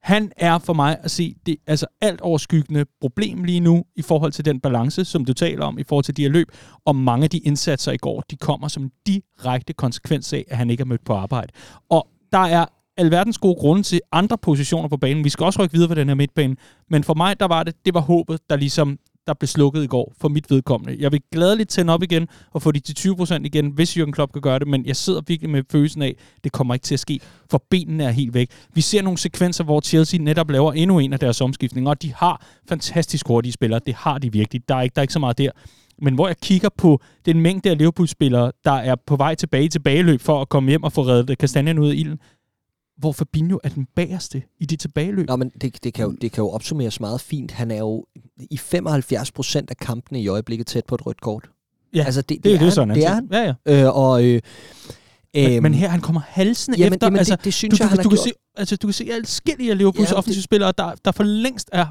[SPEAKER 1] han er for mig at se det altså alt overskyggende problem lige nu i forhold til den balance, som du taler om, i forhold til de her løb. Og mange af de indsatser i går, de kommer som en direkte konsekvens af, at han ikke er mødt på arbejde. Og der er alverdens gode grunde til andre positioner på banen. Vi skal også rykke videre på den her midtbane. Men for mig, der var det, det var håbet, der ligesom der blev slukket i går, for mit vedkommende. Jeg vil gladeligt tænde op igen og få de til 20% igen, hvis Jürgen Klopp kan gøre det, men jeg sidder virkelig med følelsen af, at det kommer ikke til at ske, for benene er helt væk. Vi ser nogle sekvenser, hvor Chelsea netop laver endnu en af deres omskiftninger, og de har fantastisk hurtige spillere. Det har de virkelig. Der er ikke, der er ikke så meget der. Men hvor jeg kigger på den mængde af Liverpool-spillere, der er på vej tilbage i tilbageløb for at komme hjem og få reddet kastanjen ud af ilden, hvor Fabinho er den bagerste i det tilbageløb.
[SPEAKER 2] Nå, men det, det, kan jo, det kan jo opsummeres meget fint. Han er jo i 75 procent af kampene i øjeblikket tæt på et rødt kort.
[SPEAKER 1] Ja,
[SPEAKER 2] altså, det,
[SPEAKER 1] det, det er
[SPEAKER 2] han,
[SPEAKER 1] det, sådan
[SPEAKER 2] det er han.
[SPEAKER 1] Ja, ja.
[SPEAKER 2] Øh, og, øh,
[SPEAKER 1] men, men her, han kommer
[SPEAKER 2] jamen,
[SPEAKER 1] efter.
[SPEAKER 2] Jamen,
[SPEAKER 1] altså,
[SPEAKER 2] det, det synes
[SPEAKER 1] du,
[SPEAKER 2] jeg,
[SPEAKER 1] du,
[SPEAKER 2] han
[SPEAKER 1] du,
[SPEAKER 2] har
[SPEAKER 1] kan se, altså, du kan se adskillige af Liverpools
[SPEAKER 2] Ja,
[SPEAKER 1] ja, offensive spillere, der, der for længst er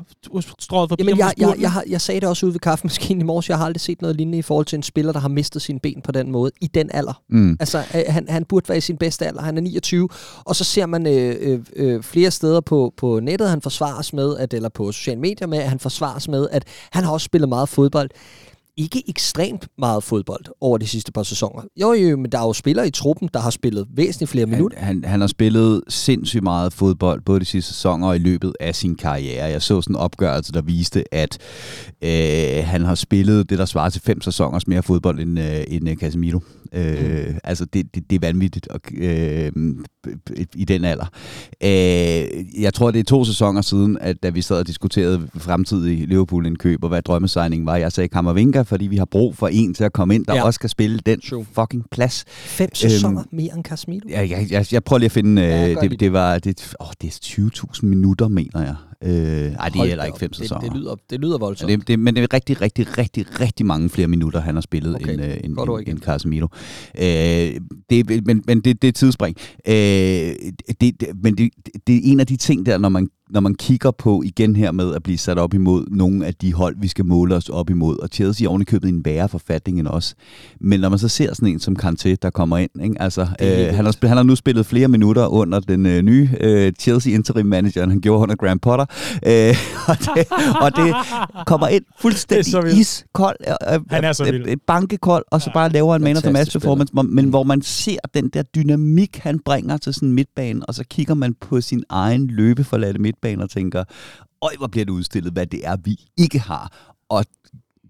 [SPEAKER 1] strøget forbi
[SPEAKER 2] Jamen, jeg, jeg, jeg, har, jeg sagde det også ude ved kaffemaskinen i morges. Jeg har aldrig set noget lignende i forhold til en spiller, der har mistet sine ben på den måde i den alder.
[SPEAKER 3] Mm.
[SPEAKER 2] Altså, øh, han, han burde være i sin bedste alder. Han er 29, og så ser man øh, øh, øh, flere steder på, på nettet, han forsvares med, at, eller på sociale medier med, at han forsvares med, at han har også spillet meget fodbold. Ikke ekstremt meget fodbold over de sidste par sæsoner. Jo, jo, men der er jo spillere i truppen, der har spillet væsentligt flere minutter.
[SPEAKER 3] Han, han, han har spillet sindssygt meget fodbold, både de sidste sæsoner og i løbet af sin karriere. Jeg så sådan en opgørelse, der viste, at øh, han har spillet det, der svarer til fem sæsoners mere fodbold end, øh, end øh, Casemiro. Øh, mm. Altså, det, det, det er vanvittigt og, øh, i den alder. Øh, jeg tror, det er to sæsoner siden, at da vi sad og diskuterede fremtidig Liverpool-indkøb, og hvad drømmesigningen var, jeg sagde Kammervinga, fordi vi har brug for en til at komme ind, der
[SPEAKER 2] Ja.
[SPEAKER 3] ja. også kan spille den
[SPEAKER 2] True.
[SPEAKER 3] fucking plads.
[SPEAKER 2] Fem sæsoner øhm, mere end Casemiro.
[SPEAKER 3] Ja, jeg, jeg, jeg prøver lige at finde,
[SPEAKER 2] Ja,
[SPEAKER 3] øh,
[SPEAKER 2] gør lige
[SPEAKER 3] det, det var det, åh, det er 20.000 minutter, mener jeg. Øh, ej, det er heller ikke fem
[SPEAKER 2] det,
[SPEAKER 3] sæsoner.
[SPEAKER 2] det, lyder, det lyder voldsomt.
[SPEAKER 3] Ja, det, det, men det er rigtig, rigtig, rigtig, rigtig mange flere minutter, han har spillet
[SPEAKER 2] Okay,
[SPEAKER 3] end, øh, end, end, end Casemiro. Øh, det, men men det, det er tidsspring. Øh, det, det, men det, det er en af de ting der, når man, når man kigger på igen her med at blive sat op imod nogle af de hold, vi skal måle os op imod. Og Chelsea er ovenikøbet i en værre forfatning end os. Men når man så ser sådan en som Kanté, der kommer ind, ikke? Altså, øh, han, har, han har nu spillet flere minutter under den øh, nye øh, Chelsea interim manager, han gjorde under Graham Potter. Øh, og, det, og det kommer ind fuldstændig iskold, øh,
[SPEAKER 1] Han er så
[SPEAKER 3] øh,
[SPEAKER 1] vild.
[SPEAKER 3] øh, bankekold, og så bare laver en man of the match performance, men hvor man ser den der dynamik, han bringer til sådan midtbane, og så kigger man på sin egen løbeforladte midtbane og tænker, øj, hvor bliver det udstillet, hvad det er, vi ikke har. Og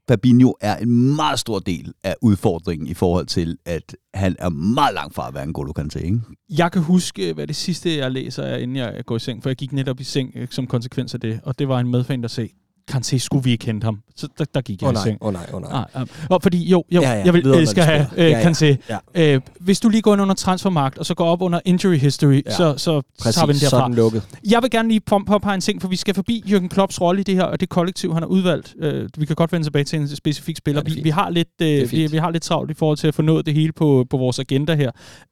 [SPEAKER 3] Fabinho er en meget stor del af udfordringen i forhold til, at han er meget langt fra at være en Golo Kanté, ikke?
[SPEAKER 1] Jeg kan huske, øh, hvad det sidste, jeg læser, er, inden jeg går i seng, for jeg gik netop i seng øh, som konsekvens af det, og det var en medfan, der sagde, Kanté, skulle vi ikke hente ham? Så der, der gik jeg
[SPEAKER 2] Åh
[SPEAKER 1] i
[SPEAKER 2] nej,
[SPEAKER 1] seng.
[SPEAKER 2] åh nej, åh nej.
[SPEAKER 1] Ah, ah. Og fordi, jo, jo
[SPEAKER 2] Ja, ja,
[SPEAKER 1] jeg vil elske at have øh,
[SPEAKER 2] Ja, ja.
[SPEAKER 1] Kanté.
[SPEAKER 2] Ja.
[SPEAKER 1] Øh, hvis du lige går ind under transfermarkt, og så går op under injury history,
[SPEAKER 2] Ja.
[SPEAKER 1] så, så
[SPEAKER 2] Præcis,
[SPEAKER 1] tager vi den
[SPEAKER 2] er
[SPEAKER 1] derfra.
[SPEAKER 2] den lukket.
[SPEAKER 1] Jeg vil gerne lige påpege en ting, for vi skal forbi Jürgen Klopps rolle i det her, og det kollektiv, han har udvalgt. Øh, vi kan godt vende tilbage til en specifik spiller.
[SPEAKER 2] Ja,
[SPEAKER 1] vi, vi, har lidt, øh, vi, vi har lidt travlt i forhold til at få nået det hele på, på vores agenda her.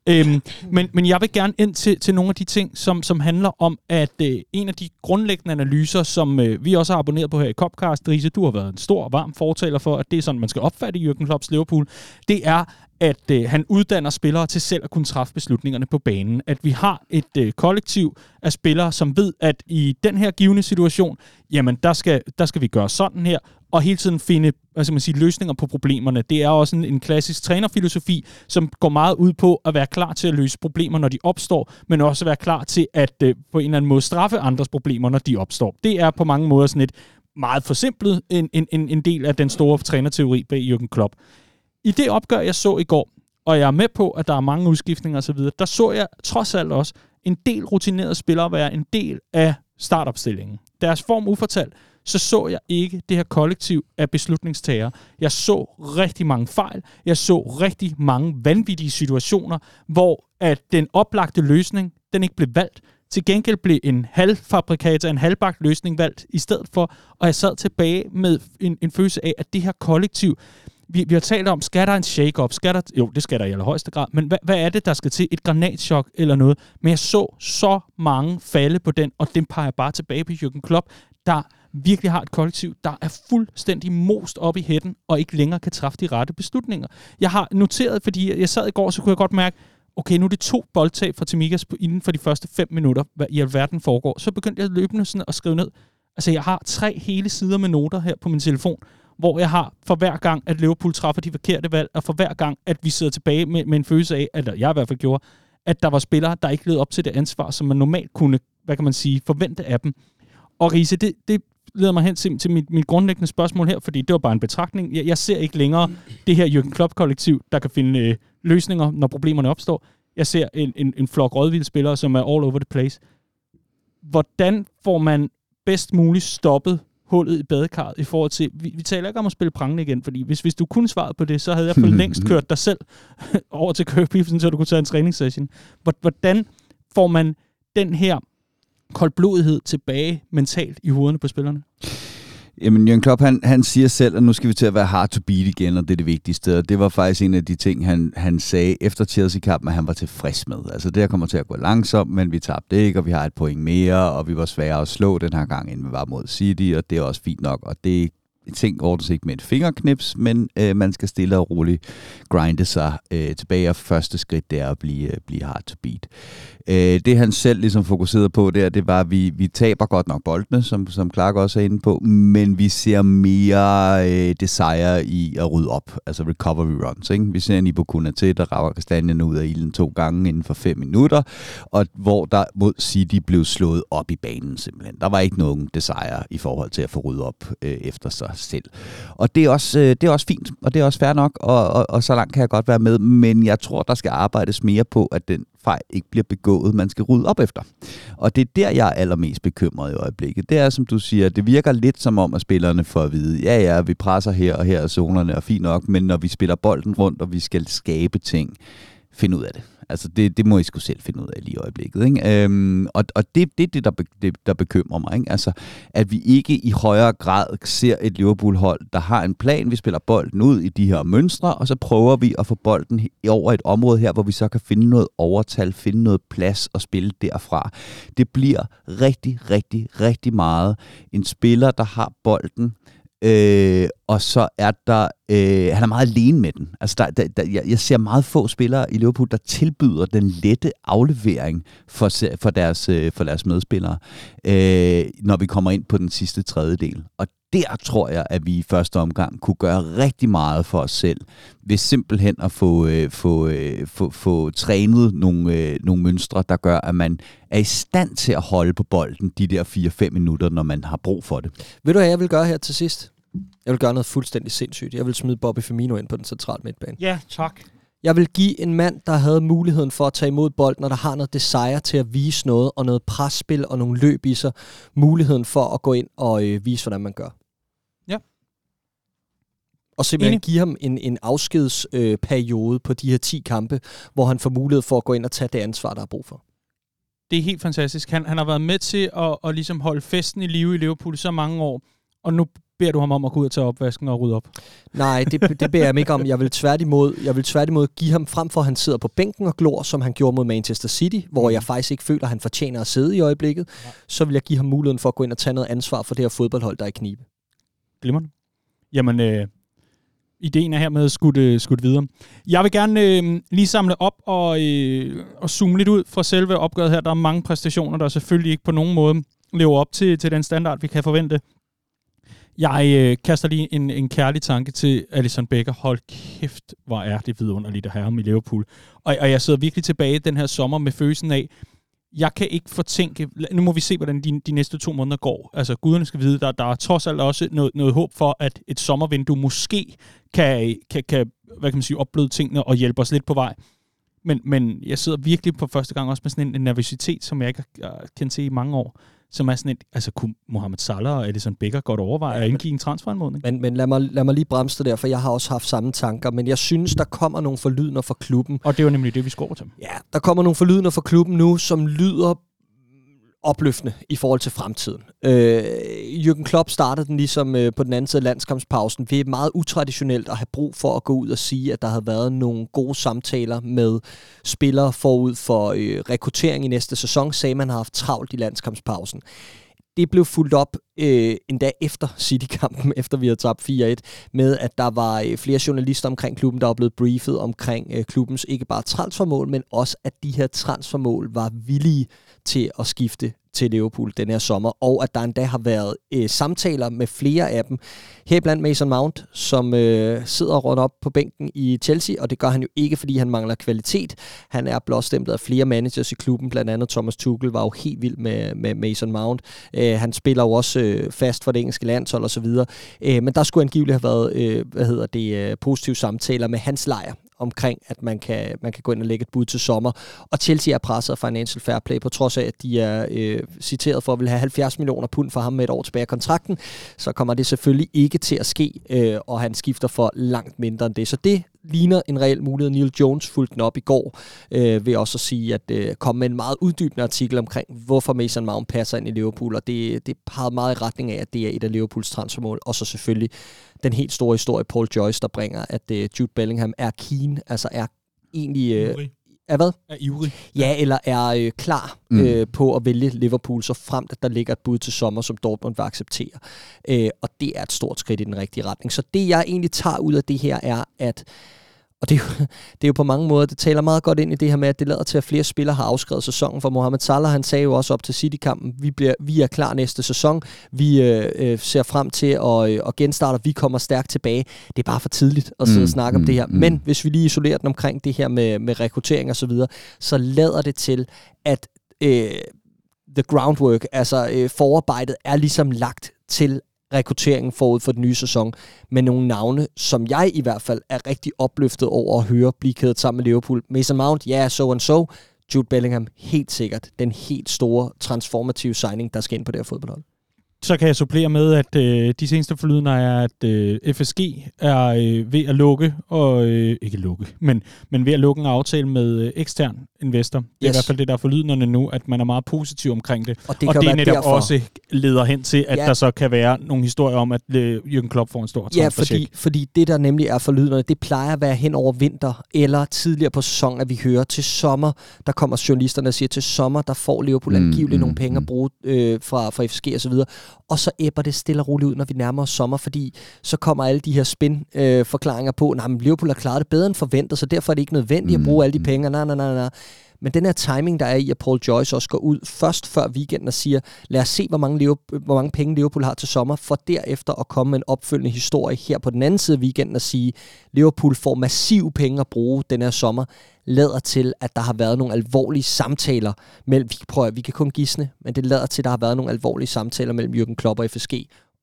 [SPEAKER 1] Øhm, men, men jeg vil gerne ind til, til nogle af de ting, som, som handler om, at øh, en af de grundlæggende analyser, som øh, vi også har abonneret på her i Copcast, Riese, du har været en stor varm fortaler for, at det er sådan, man skal opfatte Jürgen Klopps Liverpool, det er, at øh, han uddanner spillere til selv at kunne træffe beslutningerne på banen. At vi har et øh, kollektiv af spillere, som ved, at i den her givende situation, jamen der skal, der skal vi gøre sådan her, og hele tiden finde hvad skal man sige, løsninger på problemerne. Det er også en, en klassisk trænerfilosofi, som går meget ud på at være klar til at løse problemer, når de opstår, men også at være klar til at øh, på en eller anden måde straffe andres problemer, når de opstår. Det er på mange måder sådan et meget forsimplet en, en, en, en del af den store trænerteori bag Jürgen Klopp. I det opgør, jeg så i går, og jeg er med på, at der er mange udskiftninger osv., der så jeg trods alt også en del rutinerede spillere være en del af startopstillingen. Deres form ufortalt, så så jeg ikke det her kollektiv af beslutningstagere. Jeg så rigtig mange fejl. Jeg så rigtig mange vanvittige situationer, hvor at den oplagte løsning, den ikke blev valgt. Til gengæld blev en halvfabrikator, en halvbagt løsning valgt i stedet for, og jeg sad tilbage med en, en følelse af, at det her kollektiv, vi, vi har talt om, skal der en shake-up? Skal der, jo, det skal der i allerhøjeste grad, men hvad, hvad er det, der skal til? Et granatschok eller noget? Men jeg så så mange falde på den, og den peger bare tilbage på Jürgen Klopp, der virkelig har et kollektiv, der er fuldstændig most op i hætten, og ikke længere kan træffe de rette beslutninger. Jeg har noteret, fordi jeg sad i går, så kunne jeg godt mærke, okay, nu er det to boldtab fra Timikas inden for de første fem minutter, hvad i alverden foregår. Så begyndte jeg løbende sådan at skrive ned. Altså, jeg har tre hele sider med noter her på min telefon, hvor jeg har for hver gang, at Liverpool træffer de forkerte valg, og for hver gang, at vi sidder tilbage med, med en følelse af, eller jeg i hvert fald gjorde, at der var spillere, der ikke levede op til det ansvar, som man normalt kunne, hvad kan man sige, forvente af dem. Og Riese, det, det leder mig hen til, til mit, mit grundlæggende spørgsmål her, fordi det var bare en betragtning. Jeg, jeg ser ikke længere det her Jürgen Klopp-kollektiv, der kan finde øh, løsninger, når problemerne opstår. Jeg ser en, en, en flok rådvilde spillere, som er all over the place. Hvordan får man bedst muligt stoppet hullet i badekarret i forhold til, vi, vi taler ikke om at spille prangende igen, fordi hvis, hvis du kunne svaret på det, så havde jeg for længst kørt dig selv over til Kirby, så du kunne tage en træningssession. Hvordan får man den her koldblodighed tilbage mentalt i hovederne på spillerne?
[SPEAKER 3] Jamen, Jørgen Klopp, han, han siger selv, at nu skal vi til at være hard to beat igen, og det er det vigtigste. Og det var faktisk en af de ting, han, han sagde efter Chelsea-kampen, at han var tilfreds med. Altså, det her kommer til at gå langsomt, men vi tabte ikke, og vi har et point mere, og vi var svære at slå den her gang, end vi var mod City, og det er også fint nok. Og det ting ordnes ikke med et fingerknips, men øh, man skal stille og roligt grinde sig øh, tilbage, og første skridt det er at blive, øh, blive hard to beat. Øh, det han selv ligesom fokuserede på der, det var, at vi, vi taber godt nok boldene, som, som Clark også er inde på, men vi ser mere øh, desire i at rydde op, altså recovery runs. Ikke? Vi ser en Ibo til, der rager kastanjen ud af ilden to gange inden for fem minutter, og hvor der mod City blev slået op i banen simpelthen. Der var ikke nogen desire i forhold til at få ryddet op øh, efter sig selv. Og det er, også, øh, det er også fint, og det er også fair nok, og, og, og så langt kan jeg godt være med, men jeg tror, der skal arbejdes mere på, at den fejl ikke bliver begået, man skal rydde op efter. Og det er der, jeg er allermest bekymret i øjeblikket. Det er, som du siger, det virker lidt som om, at spillerne får at vide, ja ja, vi presser her og her og zonerne, og fint nok, men når vi spiller bolden rundt, og vi skal skabe ting, finde ud af det. Altså, det, det må I skulle selv finde ud af lige i øjeblikket. Ikke? Øhm, og og det er det, det, der, be, det, der bekymrer mig. Ikke? Altså, at vi ikke i højere grad ser et Liverpool-hold, der har en plan. Vi spiller bolden ud i de her mønstre, og så prøver vi at få bolden over et område her, hvor vi så kan finde noget overtal, finde noget plads og spille derfra. Det bliver rigtig, rigtig, rigtig meget en spiller, der har bolden, Øh, og så er der, øh, han er meget alene med den. Altså der, der, der, jeg, jeg ser meget få spillere i Liverpool, der tilbyder den lette aflevering for, for, deres, øh, for deres medspillere, øh, når vi kommer ind på den sidste tredjedel. Og der tror jeg, at vi i første omgang kunne gøre rigtig meget for os selv, ved simpelthen at få, øh, få, øh, få, få trænet nogle, øh, nogle mønstre, der gør, at man er i stand til at holde på bolden de der 4-5 minutter, når man har brug for det.
[SPEAKER 2] Ved du, hvad jeg vil gøre her til sidst? Jeg vil gøre noget fuldstændig sindssygt. Jeg vil smide Bobby Firmino ind på den centrale midtbane.
[SPEAKER 1] Ja, tak.
[SPEAKER 2] Jeg vil give en mand, der havde muligheden for at tage imod bolden, og der har noget desire til at vise noget, og noget presspil og nogle løb i sig, muligheden for at gå ind og øh, vise, hvordan man gør. Og simpelthen
[SPEAKER 1] Enig.
[SPEAKER 2] give ham en, en afskedsperiode øh, på de her 10 kampe, hvor han får mulighed for at gå ind og tage det ansvar, der er brug for.
[SPEAKER 1] Det er helt fantastisk. Han, han har været med til at, at ligesom holde festen i live i Liverpool så mange år, og nu beder du ham om at gå ud og tage opvasken og rydde op.
[SPEAKER 2] Nej, det, det beder jeg ham ikke om. Jeg vil tværtimod, jeg vil tværtimod give ham, frem for at han sidder på bænken og glor, som han gjorde mod Manchester City, hvor jeg faktisk ikke føler, at han fortjener at sidde i øjeblikket, så vil jeg give ham muligheden for at gå ind og tage noget ansvar for det her fodboldhold, der er i knibe.
[SPEAKER 1] Glimrende. Jamen, øh, ideen er hermed skudt, øh, skudt videre. Jeg vil gerne øh, lige samle op og, øh, og zoome lidt ud fra selve opgøret her. Der er mange præstationer, der selvfølgelig ikke på nogen måde lever op til, til den standard, vi kan forvente. Jeg øh, kaster lige en, en kærlig tanke til Alison Becker. Hold kæft, hvor er det vidunderligt at have ham i Liverpool. Og, og jeg sidder virkelig tilbage den her sommer med følelsen af, jeg kan ikke fortænke, nu må vi se, hvordan de, de næste to måneder går. Altså, guderne skal vide, der, der er trods alt også noget, noget håb for, at et sommervindue måske kan, kan, kan hvad kan man sige, opbløde tingene og hjælpe os lidt på vej. Men, men jeg sidder virkelig på første gang også med sådan en, en nervøsitet, som jeg ikke har kendt til i mange år som er sådan et, altså kunne Mohamed Salah og Edison Becker godt overveje at indgive en transferanmodning?
[SPEAKER 2] Men, men lad, mig, lad mig lige bremse det der, for jeg har også haft samme tanker, men jeg synes, der kommer nogle forlydender fra klubben.
[SPEAKER 1] Og det var nemlig det, vi skulle over til.
[SPEAKER 2] Ja, der kommer nogle forlydender fra klubben nu, som lyder opløftende i forhold til fremtiden. Øh, Jürgen Klopp startede den ligesom øh, på den anden side af landskampspausen. Det er meget utraditionelt at have brug for at gå ud og sige, at der havde været nogle gode samtaler med spillere forud for øh, rekruttering i næste sæson, sagde man har haft travlt i landskampspausen det blev fuldt op øh, endda efter City-kampen, efter vi havde tabt 4-1, med at der var øh, flere journalister omkring klubben, der var blevet briefet omkring øh, klubbens ikke bare transfermål, men også at de her transfermål var villige til at skifte til Liverpool den her sommer, og at der endda har været øh, samtaler med flere af dem. Heriblandt Mason Mount, som øh, sidder rundt op på bænken i Chelsea, og det gør han jo ikke, fordi han mangler kvalitet. Han er blåstemplet af flere managers i klubben, blandt andet Thomas Tuchel var jo helt vild med, med Mason Mount. Øh, han spiller jo også øh, fast for det engelske landshold osv., øh, men der skulle angiveligt have været øh, hvad hedder det, øh, positive samtaler med hans lejr omkring, at man kan, man kan gå ind og lægge et bud til sommer. Og Chelsea er presset af Financial Fair Play, på trods af, at de er øh, citeret for at vil have 70 millioner pund for ham med et år tilbage af kontrakten, så kommer det selvfølgelig ikke til at ske, øh, og han skifter for langt mindre end det. Så det ligner en reel mulighed. Neil Jones fulgte den op i går øh, ved også at sige, at øh, komme med en meget uddybende artikel omkring, hvorfor Mason Mount passer ind i Liverpool, og det, det pegede meget i retning af, at det er et af Liverpools transfermål, og så selvfølgelig den helt store historie, Paul Joyce, der bringer, at øh, Jude Bellingham er keen, altså er egentlig... Øh, er hvad?
[SPEAKER 1] Er ivrig.
[SPEAKER 2] Ja, eller er øh, klar mm. øh, på at vælge Liverpool, så fremt at der ligger et bud til sommer, som Dortmund vil acceptere. Øh, og det er et stort skridt i den rigtige retning. Så det, jeg egentlig tager ud af det her, er, at og det er, jo, det er jo på mange måder, det taler meget godt ind i det her med, at det lader til, at flere spillere har afskrevet sæsonen. For Mohamed Salah, han sagde jo også op til City-kampen, vi, bliver, vi er klar næste sæson, vi øh, øh, ser frem til at, øh, at genstarte, og vi kommer stærkt tilbage. Det er bare for tidligt at sidde mm, og snakke mm, om det her. Mm. Men hvis vi lige isolerer den omkring det her med, med rekruttering og så videre, så lader det til, at øh, the groundwork, altså øh, forarbejdet, er ligesom lagt til, rekrutteringen forud for den nye sæson, med nogle navne, som jeg i hvert fald er rigtig opløftet over at høre blive kædet sammen med Liverpool. Mason Mount, ja, yeah, so and so. Jude Bellingham, helt sikkert den helt store transformative signing, der skal ind på det her fodboldhold.
[SPEAKER 1] Så kan jeg supplere med, at øh, de seneste forlydende er, at øh, FSG er øh, ved at lukke, og øh, ikke lukke, men, men ved at lukke en aftale med øh, ekstern investor. Det er yes. i hvert fald det, der er forlydende nu, at man er meget positiv omkring det.
[SPEAKER 2] Og det,
[SPEAKER 1] og det netop
[SPEAKER 2] derfor.
[SPEAKER 1] også leder hen til, at ja. der så kan være nogle historier om, at øh, Jürgen Klopp får en stor
[SPEAKER 2] Ja, fordi, fordi det, der nemlig er forlydende, det plejer at være hen over vinter, eller tidligere på sæsonen, at vi hører til sommer, der kommer journalisterne og siger, til sommer, der får Liverpool mm, angiveligt mm, nogle penge mm. at bruge øh, fra, fra FSG og så videre og så æbber det stille og roligt ud, når vi nærmer os sommer, fordi så kommer alle de her spin-forklaringer øh, på, at Liverpool har klaret det bedre end forventet, så derfor er det ikke nødvendigt at bruge alle de mm. penge. Nej, nej, nej, nej. Men den her timing, der er i, at Paul Joyce også går ud først før weekenden og siger, lad os se, hvor mange, Leop- hvor mange penge Liverpool har til sommer, for derefter at komme med en opfølgende historie her på den anden side af weekenden og sige, Liverpool får massiv penge at bruge den her sommer, lader til, at der har været nogle alvorlige samtaler mellem, vi, prøver, vi kan kun gisne, men det lader til, at der har været nogle alvorlige samtaler mellem Jürgen Klopp og FSG,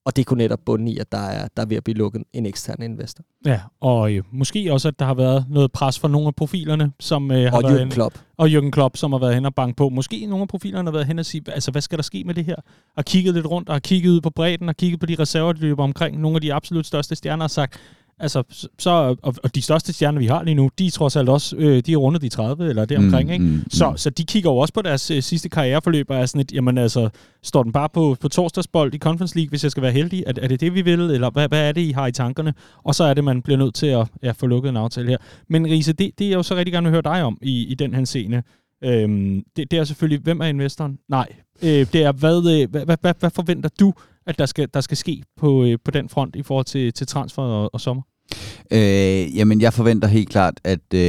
[SPEAKER 2] og det kunne netop bunde i, at der er, der er ved at blive lukket en ekstern investor.
[SPEAKER 1] Ja, og øh, måske også, at der har været noget pres fra nogle af profilerne, som øh, har
[SPEAKER 2] og
[SPEAKER 1] været
[SPEAKER 2] Jürgen Klopp.
[SPEAKER 1] Og Jürgen Klopp, som har været hen og banke på. Måske nogle af profilerne har været hen og sige, altså hvad skal der ske med det her? Og kigget lidt rundt, og har kigget ud på bredden, og kigget på de reserveløber omkring nogle af de absolut største stjerner, og sagt, Altså, så, og, og de største stjerner, vi har lige nu, de er trods alt også, øh, de er rundet de 30 eller deromkring, mm, ikke? Mm, så, mm. så de kigger jo også på deres øh, sidste karriereforløb og er sådan et, jamen altså, står den bare på, på torsdagsbold i Conference League, hvis jeg skal være heldig? Er, er det det, vi vil, eller hvad, hvad er det, I har i tankerne? Og så er det, man bliver nødt til at ja, få lukket en aftale her. Men Riese, det, det er jeg jo så rigtig gerne vil høre dig om i, i den her scene. Øhm, det, det er selvfølgelig, hvem er investoren? Nej, øh, det er, hvad, øh, hvad, hvad, hvad, hvad forventer du, at der skal, der skal ske på, øh, på den front i forhold til, til transfer og, og sommer?
[SPEAKER 3] Øh, jamen, jeg forventer helt klart, at øh,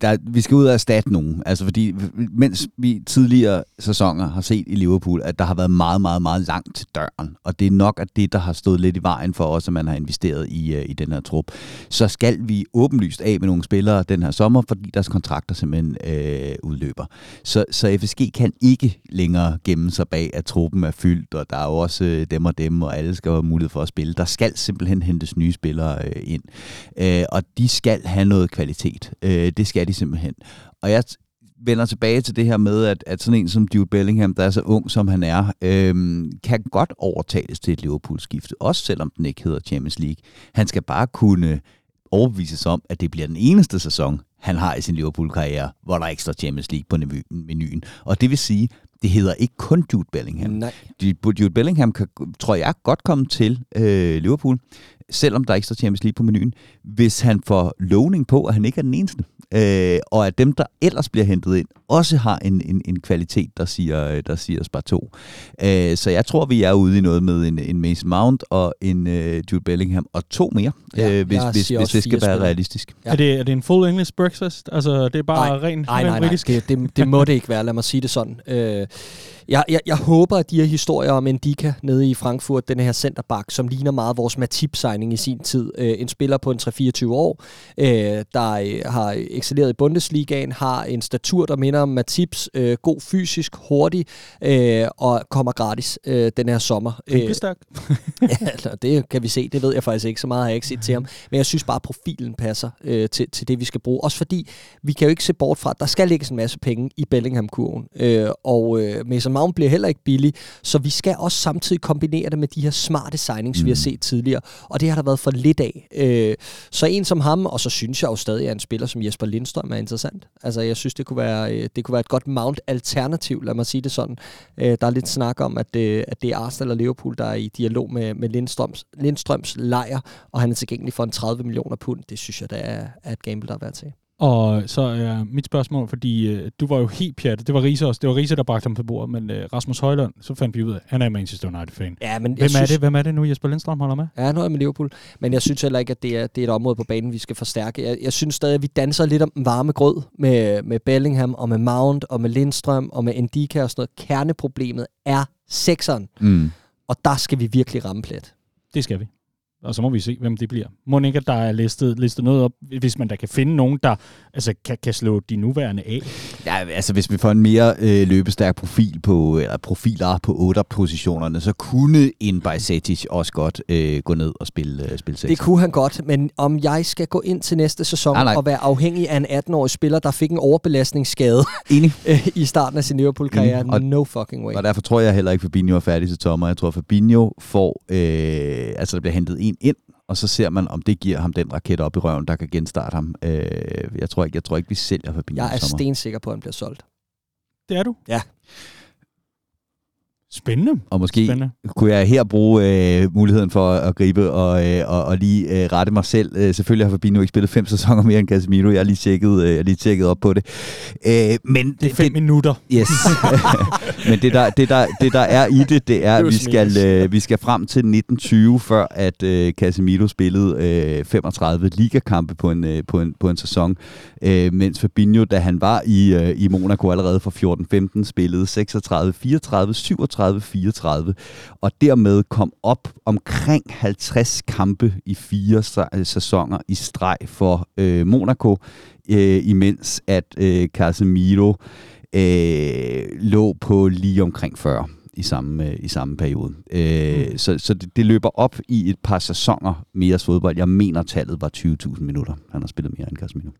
[SPEAKER 3] der, vi skal ud og erstatte nogen. Altså, fordi mens vi tidligere sæsoner har set i Liverpool, at der har været meget, meget, meget langt til døren. Og det er nok at det, der har stået lidt i vejen for os, at man har investeret i, øh, i den her trup. Så skal vi åbenlyst af med nogle spillere den her sommer, fordi deres kontrakter simpelthen øh, udløber. Så, så FSG kan ikke længere gemme sig bag, at truppen er fyldt, og der er jo også øh, dem og dem, og alle skal have mulighed for at spille. Der skal simpelthen hentes nye spillere øh, ind. Øh, og de skal have noget kvalitet. Øh, det skal de simpelthen. Og jeg vender tilbage til det her med, at, at sådan en som Jude Bellingham, der er så ung, som han er, øhm, kan godt overtales til et Liverpool-skifte, også selvom den ikke hedder Champions League. Han skal bare kunne overbevises om, at det bliver den eneste sæson, han har i sin Liverpool-karriere, hvor der er ekstra Champions League på menuen. Og det vil sige, det hedder ikke kun Jude Bellingham.
[SPEAKER 2] Nej.
[SPEAKER 3] Jude Bellingham kan, tror jeg, godt komme til øh, Liverpool, selvom der er ekstra Champions League på menuen, hvis han får lovning på, at han ikke er den eneste. Øh, og at dem, der ellers bliver hentet ind, også har en, en, en kvalitet, der siger, der siger spar to. Øh, så jeg tror, vi er ude i noget med en, en Mason Mount og en øh, Jude Bellingham og to mere, ja, øh, hvis, hvis, hvis det skal være realistisk.
[SPEAKER 1] Ja. Er, det, er det en full English breakfast? Altså, det er bare
[SPEAKER 2] nej,
[SPEAKER 1] ren,
[SPEAKER 2] nej, nej, nej, britisk? Det, det, det må det ikke være, lad mig sige det sådan. Øh, jeg, jeg, jeg håber, at de her historier om Endika nede i Frankfurt, den her centerback, som ligner meget vores Matip-signing i sin tid. Øh, en spiller på en 3-24 år, øh, der øh, har excelleret i Bundesligaen, har en statur, der minder om Matips, øh, god fysisk, hurtig, øh, og kommer gratis øh, den her sommer.
[SPEAKER 1] Øh, stærk.
[SPEAKER 2] ja, det kan vi se. Det ved jeg faktisk ikke. Så meget har jeg ikke set til ham. Men jeg synes bare, at profilen passer øh, til, til det, vi skal bruge. Også fordi, vi kan jo ikke se bort fra, at der skal lægges en masse penge i Bellingham-kurven. Øh, og øh, Mason Mount bliver heller ikke billig, så vi skal også samtidig kombinere det med de her smarte signings, mm. vi har mm. set tidligere, og det har der været for lidt af. Øh, så en som ham, og så synes jeg jo stadig, at en spiller som Jesper Lindstrøm er interessant. Altså jeg synes, det kunne være, øh, det kunne være et godt mount-alternativ, lad mig sige det sådan. Øh, der er lidt snak om, at det, at det er Arsenal og Liverpool, der er i dialog med, med Lindstrøms, Lindstrøms lejr, og han er tilgængelig for en 30 millioner pund. Det synes jeg, der er, er et gamble, der er værd til.
[SPEAKER 1] Og så er mit spørgsmål, fordi øh, du var jo helt pjattet. Det var Riese også. Det var Riese, der bragte ham på bordet. Men øh, Rasmus Højlund, så fandt vi ud af, at han er Manchester United-fan.
[SPEAKER 2] Ja, men
[SPEAKER 1] Hvem
[SPEAKER 2] synes,
[SPEAKER 1] er det? Hvem er det nu, Jesper Lindstrøm holder med?
[SPEAKER 2] Ja, nu er med Liverpool. Men jeg synes heller ikke, at det er, det er et område på banen, vi skal forstærke. Jeg, jeg synes stadig, at vi danser lidt om varme grød med, med Bellingham og med Mount og med Lindstrøm og med Endika og sådan noget. Kerneproblemet er sekseren. Mm. Og der skal vi virkelig ramme plet.
[SPEAKER 1] Det skal vi og så må vi se, hvem det bliver. Må ikke, at der er listet, listet noget op, hvis man da kan finde nogen, der altså, kan, kan slå de nuværende af?
[SPEAKER 3] Ja, altså hvis vi får en mere øh, løbestærk profil på, eller profiler på 8 positionerne, så kunne en Bajsetic også godt øh, gå ned og spille, øh, spille 6.
[SPEAKER 2] Det kunne han godt, men om jeg skal gå ind til næste sæson nej, nej. og være afhængig af en 18-årig spiller, der fik en overbelastningsskade
[SPEAKER 3] Enig.
[SPEAKER 2] Øh, i starten af sin Liverpool-karriere, mm. no fucking way.
[SPEAKER 3] Og derfor tror jeg heller ikke, at Fabinho er færdig til tommer. Jeg tror, at Fabinho får, øh, altså der bliver hentet en ind, og så ser man, om det giver ham den raket op i røven, der kan genstarte ham. Øh, jeg, tror ikke, jeg tror ikke, vi sælger Fabinho
[SPEAKER 2] Jeg er stensikker på, at han bliver solgt.
[SPEAKER 1] Det er du?
[SPEAKER 2] Ja.
[SPEAKER 1] Spændende.
[SPEAKER 3] Og måske
[SPEAKER 1] Spændende.
[SPEAKER 3] kunne jeg her bruge øh, muligheden for at gribe og, øh, og, og lige øh, rette mig selv. Øh, selvfølgelig har Fabinho ikke spillet fem sæsoner mere end Casemiro. Jeg har lige tjekket, øh, jeg har lige tjekket op på det.
[SPEAKER 1] Øh, men det er fem det, minutter.
[SPEAKER 3] Yes. men det der, det, der, det der er i det, det er, at vi skal, øh, vi skal frem til 1920, før at øh, Casemiro spillede øh, 35 ligakampe på en, øh, på en, på en sæson. Øh, mens Fabinho, da han var i, øh, i Monaco allerede for 14-15, spillede 36, 34, 37 34-34, og dermed kom op omkring 50 kampe i fire øh, sæsoner i streg for øh, Monaco, øh, imens at øh, Casemiro øh, lå på lige omkring 40 i samme, øh, i samme periode. Øh, mm. Så, så det, det løber op i et par sæsoner mere fodbold. Jeg mener, tallet var 20.000 minutter. Han har spillet mere end Casemiro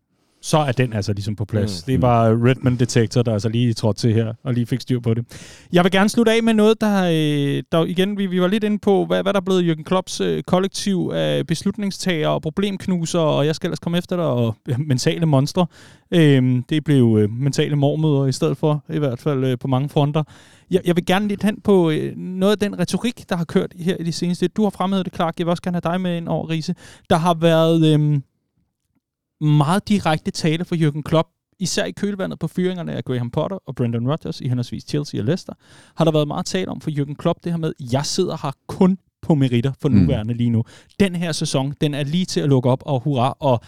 [SPEAKER 1] så er den altså ligesom på plads. Mm. Det var Redmond Detector, der altså lige trådte til her og lige fik styr på det. Jeg vil gerne slutte af med noget, der, øh, der igen, vi, vi var lidt inde på, hvad, hvad der er blevet Jürgen Klopps øh, kollektiv af beslutningstager og problemknuser, og jeg skal ellers komme efter dig, og mentale monstre. Øhm, det blev øh, mentale mormøder i stedet for, i hvert fald på mange fronter. Jeg, jeg vil gerne lidt hen på noget af den retorik, der har kørt her i de seneste. Du har fremhævet det, Clark. Jeg vil også gerne have dig med ind over, Riese. Der har været... Øh, meget direkte tale for Jürgen Klopp, især i kølvandet på fyringerne af Graham Potter og Brendan Rodgers i henholdsvis Chelsea og Leicester, har der været meget tale om for Jürgen Klopp det her med, jeg sidder her kun på meritter for mm. nuværende mm. lige nu. Den her sæson, den er lige til at lukke op, og hurra, og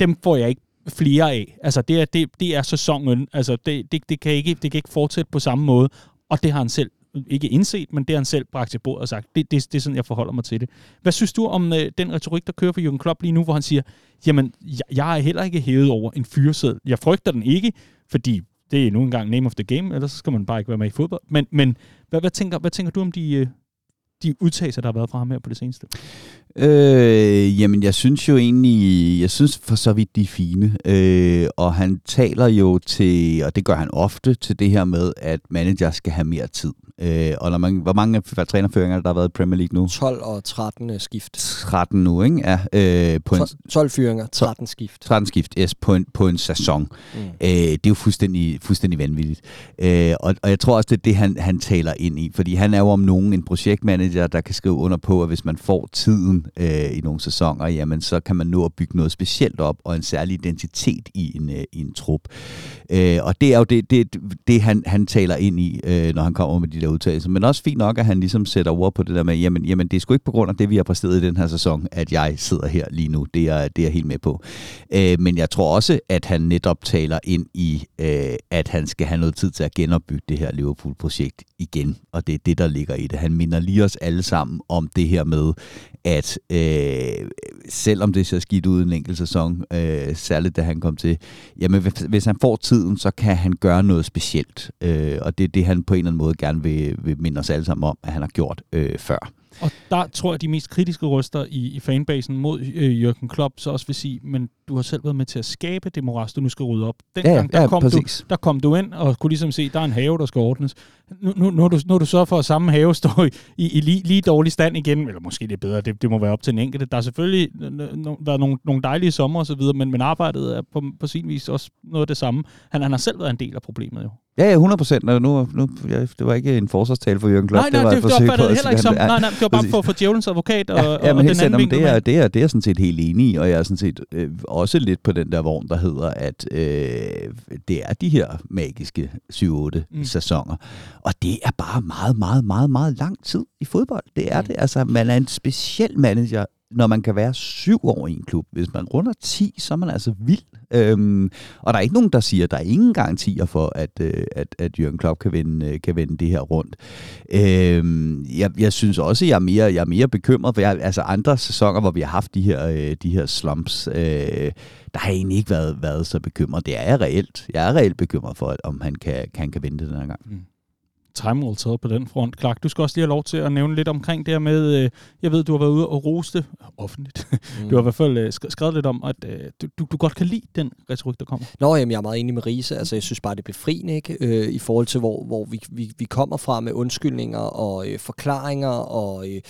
[SPEAKER 1] dem får jeg ikke flere af. Altså, det er, det, det er sæsonen. Altså, det, det, det, kan ikke, det kan ikke fortsætte på samme måde, og det har han selv ikke indset, men det har han selv bragt til bordet og sagt, det, det, det er sådan, jeg forholder mig til det. Hvad synes du om øh, den retorik, der kører for Jürgen Klopp lige nu, hvor han siger, jamen, jeg, jeg er heller ikke hævet over en fyresæd. Jeg frygter den ikke, fordi det er nu engang name of the game, ellers skal man bare ikke være med i fodbold. Men, men hvad, hvad, tænker, hvad tænker du om de, øh, de udtalelser, der har været fra ham her på det seneste?
[SPEAKER 3] Øh, jamen, jeg synes jo egentlig, jeg synes for så vidt, de er fine. Øh, og han taler jo til, og det gør han ofte, til det her med, at manager skal have mere tid. Øh, og når man, hvor mange trænerføringer der har været i Premier League nu?
[SPEAKER 2] 12 og 13 skift.
[SPEAKER 3] 13 nu, ikke? Ja, øh,
[SPEAKER 2] på 12, en, 12 fyringer, 13 skift.
[SPEAKER 3] 13 skift, yes, på en, på en sæson. Mm. Øh, det er jo fuldstændig, fuldstændig vanvittigt. Øh, og, og jeg tror også, det er det, han, han taler ind i. Fordi han er jo om nogen en projektmanager, der kan skrive under på, at hvis man får tiden øh, i nogle sæsoner, jamen så kan man nå at bygge noget specielt op, og en særlig identitet i en, øh, i en trup. Øh, og det er jo det, det, det han, han taler ind i, øh, når han kommer med de der udtalelser. Men også fint nok, at han ligesom sætter ord på det der med, jamen, jamen det er sgu ikke på grund af det, vi har præsteret i den her sæson, at jeg sidder her lige nu. Det er, det er jeg helt med på. Øh, men jeg tror også, at han netop taler ind i, øh, at han skal have noget tid til at genopbygge det her Liverpool-projekt igen. Og det er det, der ligger i det. Han minder lige os alle sammen om det her med, at øh, selvom det ser skidt ud en enkelt sæson, øh, særligt da han kom til, jamen hvis, hvis han får tiden, så kan han gøre noget specielt. Øh, og det er det, han på en eller anden måde gerne vil, vil minde os alle sammen om, at han har gjort øh, før.
[SPEAKER 1] Og der tror jeg, de mest kritiske røster i, i fanbasen mod øh, Jürgen Klopp så også vil sige, men du har selv været med til at skabe det moras, du nu skal rydde op. Dengang, ja, ja, der, kom du, der kom du ind og kunne ligesom se, der er en have, der skal ordnes. Nu, nu, nu, er, du, nu er du så for, at samme have står i, i, i lige, lige dårlig stand igen, eller måske det er bedre, det, det må være op til en enkelte. Der har selvfølgelig været nogle, nogle dejlige sommer og så videre, men, men arbejdet er på, på sin vis også noget af det samme. Han, han har selv været en del af problemet jo.
[SPEAKER 3] Ja, ja, 100 procent. Nu, nu, ja, det var ikke en forsvarstale for Jørgen Klopp.
[SPEAKER 1] Nej, nej,
[SPEAKER 3] det var,
[SPEAKER 1] det, det, det var heller ikke som. Nej, nej, det var bare for, for djævelens advokat og, ja, ja, men og den anden
[SPEAKER 3] det er, det, er, det er jeg sådan set helt enig i, og jeg er sådan set øh, også lidt på den der vogn, der hedder, at øh, det er de her magiske 7-8 mm. sæsoner. Og det er bare meget, meget, meget, meget lang tid i fodbold. Det er mm. det. Altså, man er en speciel manager når man kan være syv år i en klub. Hvis man runder 10, så er man altså vild. Øhm, og der er ikke nogen, der siger, at der er ingen garantier for, at, øh, at, at Jürgen Klopp kan vende, øh, kan vende det her rundt. Øhm, jeg, jeg synes også, at jeg er mere, jeg er mere bekymret, for jeg, altså andre sæsoner, hvor vi har haft de her, øh, de her slumps, øh, der har jeg egentlig ikke været, været så bekymret. Det er jeg reelt. Jeg er reelt bekymret for, om han kan, kan, kan vende det den her gang. Mm
[SPEAKER 1] time will tell på den front. Clark, du skal også lige have lov til at nævne lidt omkring det her med, øh, jeg ved, du har været ude og roste offentligt. Mm. Du har i hvert fald øh, skrevet lidt om, at øh, du, du, du godt kan lide den retorik, der kommer.
[SPEAKER 2] Nå, jamen, jeg er meget enig med Riese. Altså, jeg synes bare, det er befriende, ikke? Øh, I forhold til, hvor, hvor vi, vi, vi kommer fra med undskyldninger og øh, forklaringer og øh,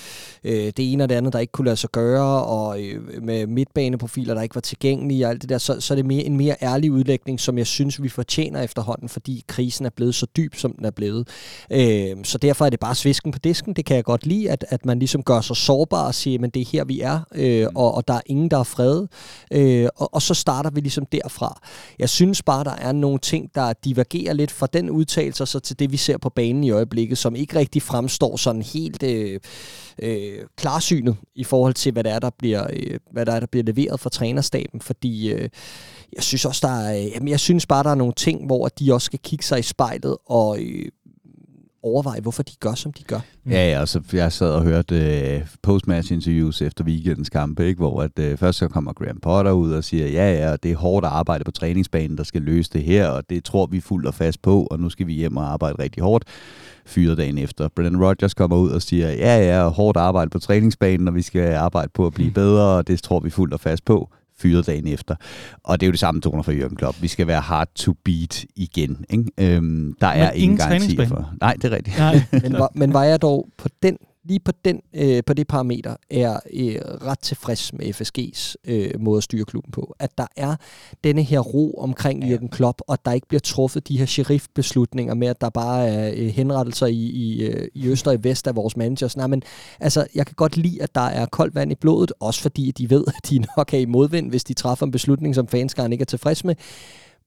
[SPEAKER 2] øh, det ene og det andet, der ikke kunne lade sig gøre, og øh, med midtbaneprofiler, der ikke var tilgængelige og alt det der, så, så er det mere, en mere ærlig udlægning, som jeg synes, vi fortjener efterhånden, fordi krisen er blevet så dyb, som den er blevet. Øh, så derfor er det bare svisken på disken. Det kan jeg godt lide, at, at man ligesom gør sig sårbar og siger, men det er her, vi er, øh, og, og der er ingen, der er fred. Øh, og, og så starter vi ligesom derfra. Jeg synes bare, der er nogle ting, der divergerer lidt fra den udtalelse så til det, vi ser på banen i øjeblikket, som ikke rigtig fremstår sådan helt øh, øh, klarsynet i forhold til, hvad der er, der bliver, øh, hvad der er, der bliver leveret fra trænerstaben, fordi øh, jeg synes også, der er, øh, jamen, jeg synes bare, der er nogle ting, hvor de også skal kigge sig i spejlet og øh, overveje, hvorfor de gør, som de gør.
[SPEAKER 3] Ja, ja altså, jeg sad og hørte uh, postmatch interviews efter weekendens kamp, ikke? hvor at, uh, først så kommer Graham Potter ud og siger, ja, ja, det er hårdt arbejde på træningsbanen, der skal løse det her, og det tror vi fuldt og fast på, og nu skal vi hjem og arbejde rigtig hårdt fyret dagen efter. Brendan Rodgers kommer ud og siger, ja, ja, hårdt arbejde på træningsbanen, og vi skal arbejde på at blive mm. bedre, og det tror vi fuldt og fast på fyret dagen efter. Og det er jo det samme toner for Jørgen Klopp. Vi skal være hard to beat igen. Ikke? Øhm, der er ingen garanti for... Nej, det er rigtigt. Nej.
[SPEAKER 2] men, var, men var jeg dog på den lige på, den, øh, på det parameter er øh, ret tilfreds med FSG's øh, måde at styre klubben på. At der er denne her ro omkring ja. Jürgen Klopp, og der ikke bliver truffet de her sheriff-beslutninger med, at der bare er øh, henrettelser i, i, øh, i øst og i vest af vores managers. Nej, men altså, jeg kan godt lide, at der er koldt vand i blodet, også fordi de ved, at de nok er i modvind, hvis de træffer en beslutning, som fanskaren ikke er tilfreds med.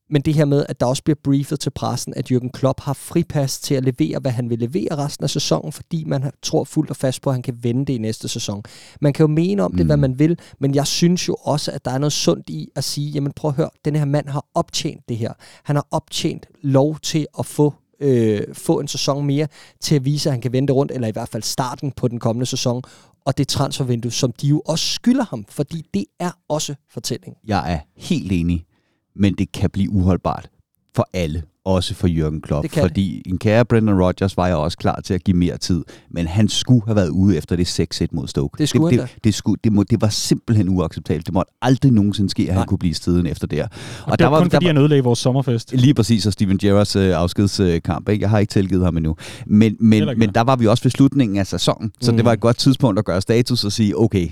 [SPEAKER 2] Men det her med, at der også bliver briefet til pressen, at Jürgen Klopp har fripas til at levere, hvad han vil levere resten af sæsonen, fordi man tror fuldt og fast på, at han kan vende det i næste sæson. Man kan jo mene om det, mm. hvad man vil, men jeg synes jo også, at der er noget sundt i at sige, jamen prøv at høre, den her mand har optjent det her. Han har optjent lov til at få øh, få en sæson mere til at vise, at han kan vende rundt, eller i hvert fald starten på den kommende sæson, og det transfervindue, som de jo også skylder ham, fordi det er også fortælling.
[SPEAKER 3] Jeg er helt enig men det kan blive uholdbart. for alle. Også for Jürgen Klopp.
[SPEAKER 2] Det kan
[SPEAKER 3] fordi en kære Brendan Rodgers var jeg også klar til at give mere tid. Men han skulle have været ude efter det 6-1 mod Stoke.
[SPEAKER 2] Det skulle
[SPEAKER 3] det,
[SPEAKER 2] han
[SPEAKER 3] det, det, skulle, det, må, det var simpelthen uacceptabelt. Det måtte aldrig nogensinde ske, at han
[SPEAKER 2] Nej.
[SPEAKER 3] kunne blive steden efter det her.
[SPEAKER 1] Og, og det var kun fordi, han ødelagde vores sommerfest.
[SPEAKER 3] Lige præcis, og Steven Gerrards øh, afskedskamp. Ikke? Jeg har ikke tilgivet ham endnu. Men, men, men der var vi også ved slutningen af sæsonen, så
[SPEAKER 2] Mm.
[SPEAKER 3] det var et godt tidspunkt at gøre status og sige, okay,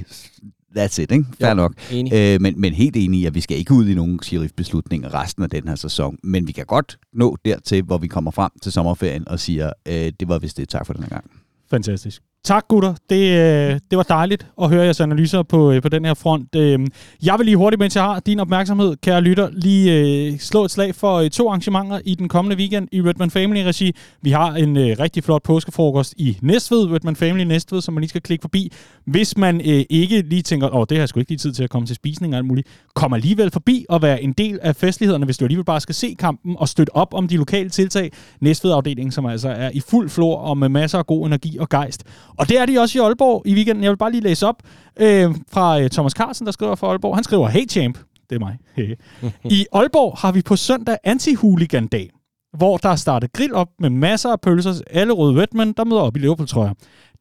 [SPEAKER 3] that's it, ikke? Fair
[SPEAKER 2] Jo.
[SPEAKER 3] nok.
[SPEAKER 2] Enig.
[SPEAKER 3] Øh, men, men helt enig i, at vi skal ikke ud i nogen sheriff-beslutninger resten af den her sæson. Men vi kan godt nå dertil, hvor vi kommer frem til sommerferien og siger, øh, det var vist det. Tak for den her gang.
[SPEAKER 1] Fantastisk. Tak, gutter. Det, øh, det var dejligt at høre jeres analyser på, øh, på den her front. Øhm, jeg vil lige hurtigt, mens jeg har din opmærksomhed, kære lytter, lige øh, slå et slag for to arrangementer i den kommende weekend i Redman Family-regi. Vi har en rigtig flot påskefrokost i Næstved, Redman Family Næstved, som man lige skal klikke forbi. Hvis man ikke lige tænker, åh, det har jeg sgu ikke lige tid til at komme til spisning og alt muligt, kom alligevel forbi og være en del af festlighederne, hvis du alligevel bare skal se kampen og støtte op om de lokale tiltag. Næstved-afdelingen, som altså er i fuld flor og med masser af god energi og gejst. Og det er de også i Aalborg i weekenden. Jeg vil bare lige læse op øh, fra øh, Thomas Carlsen, der skriver for Aalborg. Han skriver, hey champ, det er mig. I Aalborg har vi på søndag anti-hooligan-dag, hvor der er startet grill op med masser af pølser, alle røde Redman, der møder op i Liverpool-trøjer.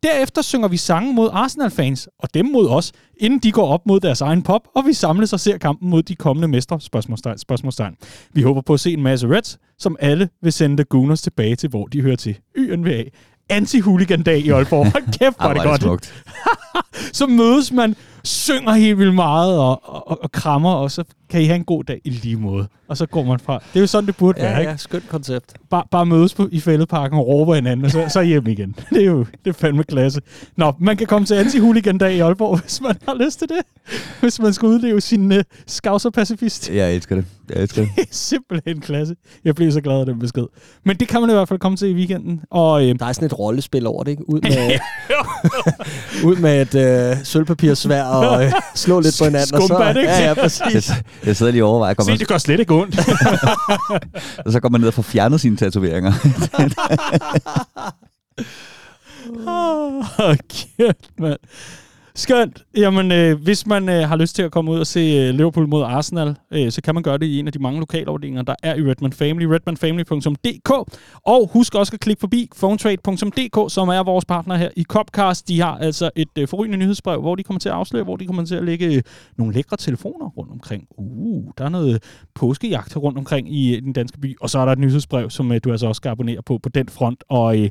[SPEAKER 1] Derefter synger vi sange mod Arsenal-fans, og dem mod os, inden de går op mod deres egen pop, og vi samles og ser kampen mod de kommende mestre, spørgsmålstegn, spørgsmålstegn. Vi håber på at se en masse Reds, som alle vil sende The Gooners tilbage til, hvor de hører til. YNVA. Anti-hooligan-dag i Aalborg. Hold kæft, hvor er det
[SPEAKER 3] hvor
[SPEAKER 1] godt.
[SPEAKER 3] smukt.
[SPEAKER 1] Så mødes man, synger helt vildt meget og, og, og krammer, og så kan I have en god dag i lige måde. Og så går man fra. Det er jo sådan, det burde være,
[SPEAKER 2] Ja,
[SPEAKER 1] ikke?
[SPEAKER 2] ja, skønt koncept.
[SPEAKER 1] Bare, bare mødes på, i fældeparken og råbe af hinanden, og så, så hjem igen. Det er jo det er fandme klasse. Nå, man kan komme til anti-hooligan-dag i Aalborg, hvis man har lyst til det. Hvis man skal udleve sin uh, skavser-pacifist.
[SPEAKER 3] Jeg elsker det. Jeg elsker det.
[SPEAKER 1] Det er simpelthen klasse. Jeg bliver så glad af den besked. Men det kan man i hvert fald komme til i weekenden. Og øh,
[SPEAKER 2] Der er sådan et rollespil over det, ikke? Ud med, ud med et øh, sølvpapirsvær og øh, slå lidt på hinanden. og så,
[SPEAKER 1] Skumbat, ikke?
[SPEAKER 2] Ja, ja,
[SPEAKER 3] Jeg,
[SPEAKER 2] præcis.
[SPEAKER 3] jeg sidder lige og overvejer, kommer,
[SPEAKER 1] se, det gør slet ikke ondt.
[SPEAKER 3] og så går man ned og får fjernet sine tatoveringer.
[SPEAKER 1] Åh, kæft, mand. Skønt. Jamen, øh, hvis man øh, har lyst til at komme ud og se øh, Liverpool mod Arsenal, øh, så kan man gøre det i en af de mange lokalafdelinger, der er i Redman Family, redmanfamily.dk. Og husk også at klikke forbi phonetrade.dk, som er vores partner her i Copcast. De har altså et øh, forrygende nyhedsbrev, hvor de kommer til at afsløre, hvor de kommer til at lægge øh, nogle lækre telefoner rundt omkring. Uh, der er noget påskejagt rundt omkring i øh, den danske by. Og så er der et nyhedsbrev, som øh, du altså også skal abonnere på på den front. Og øh,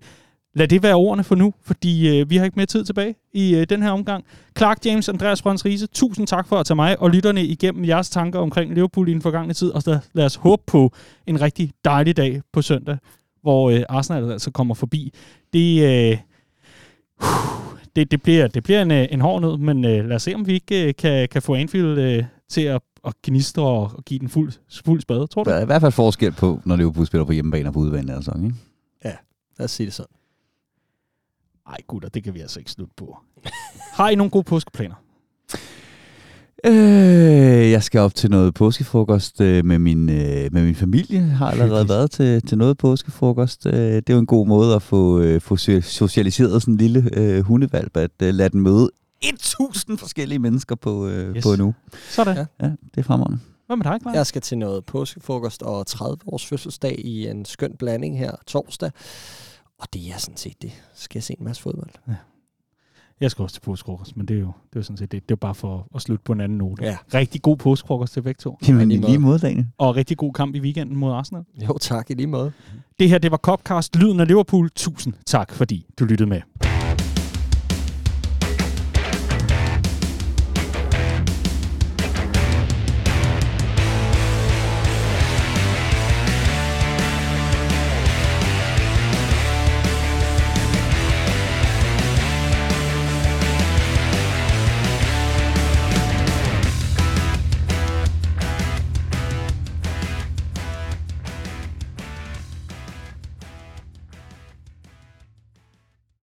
[SPEAKER 1] Lad det være ordene for nu, fordi øh, vi har ikke mere tid tilbage i øh, den her omgang. Clark James, Andreas Brøns Riese, tusind tak for at tage mig og lytterne igennem jeres tanker omkring Liverpool i den forgangne tid, og så lad os håbe på en rigtig dejlig dag på søndag, hvor øh, Arsenal altså kommer forbi. Det, øh, det, det, bliver, det bliver en, øh, en hård nød, men øh, lad os se, om vi ikke øh, kan, kan få Anfield øh, til at, at gnistre og, og give den fuld, fuld spade, tror du?
[SPEAKER 3] Der er i hvert fald forskel på, når Liverpool spiller på hjemmebane og på udebane. Altså, ikke?
[SPEAKER 2] Lad os sige det sådan.
[SPEAKER 1] Ej gutter, det kan vi altså ikke slutte på. Har I nogle gode påskeplaner?
[SPEAKER 3] Øh, jeg skal op til noget påskefrokost øh, med, min, øh, med min familie. Jeg har allerede været til, til noget påskefrokost. Øh, det er jo en god måde at få, øh, få so- socialiseret sådan en lille øh, hundevalp, at øh, lade den møde 1000 forskellige mennesker på, øh,
[SPEAKER 1] Yes.
[SPEAKER 3] på en uge.
[SPEAKER 1] Sådan.
[SPEAKER 2] Ja.
[SPEAKER 1] Ja.
[SPEAKER 3] Det er fremragende.
[SPEAKER 1] Hvad med dig, Clark?
[SPEAKER 2] Jeg skal til noget påskefrokost og 30 års fødselsdag i en skøn blanding her torsdag. Og det er sådan set det. Så skal jeg se en masse fodbold.
[SPEAKER 1] Jeg skal også til påskefrokost, men det er jo, det er jo sådan set det. Det er jo bare for at slutte på en anden note.
[SPEAKER 2] Ja.
[SPEAKER 1] Rigtig god påskefrokost til begge to.
[SPEAKER 3] Jamen, i lige måde, Daniel.
[SPEAKER 1] Og rigtig god kamp i weekenden mod Arsenal.
[SPEAKER 2] Jo, tak i lige måde.
[SPEAKER 1] Det her, det var Copcast, lyden af Liverpool. Tusind tak, fordi du lyttede med.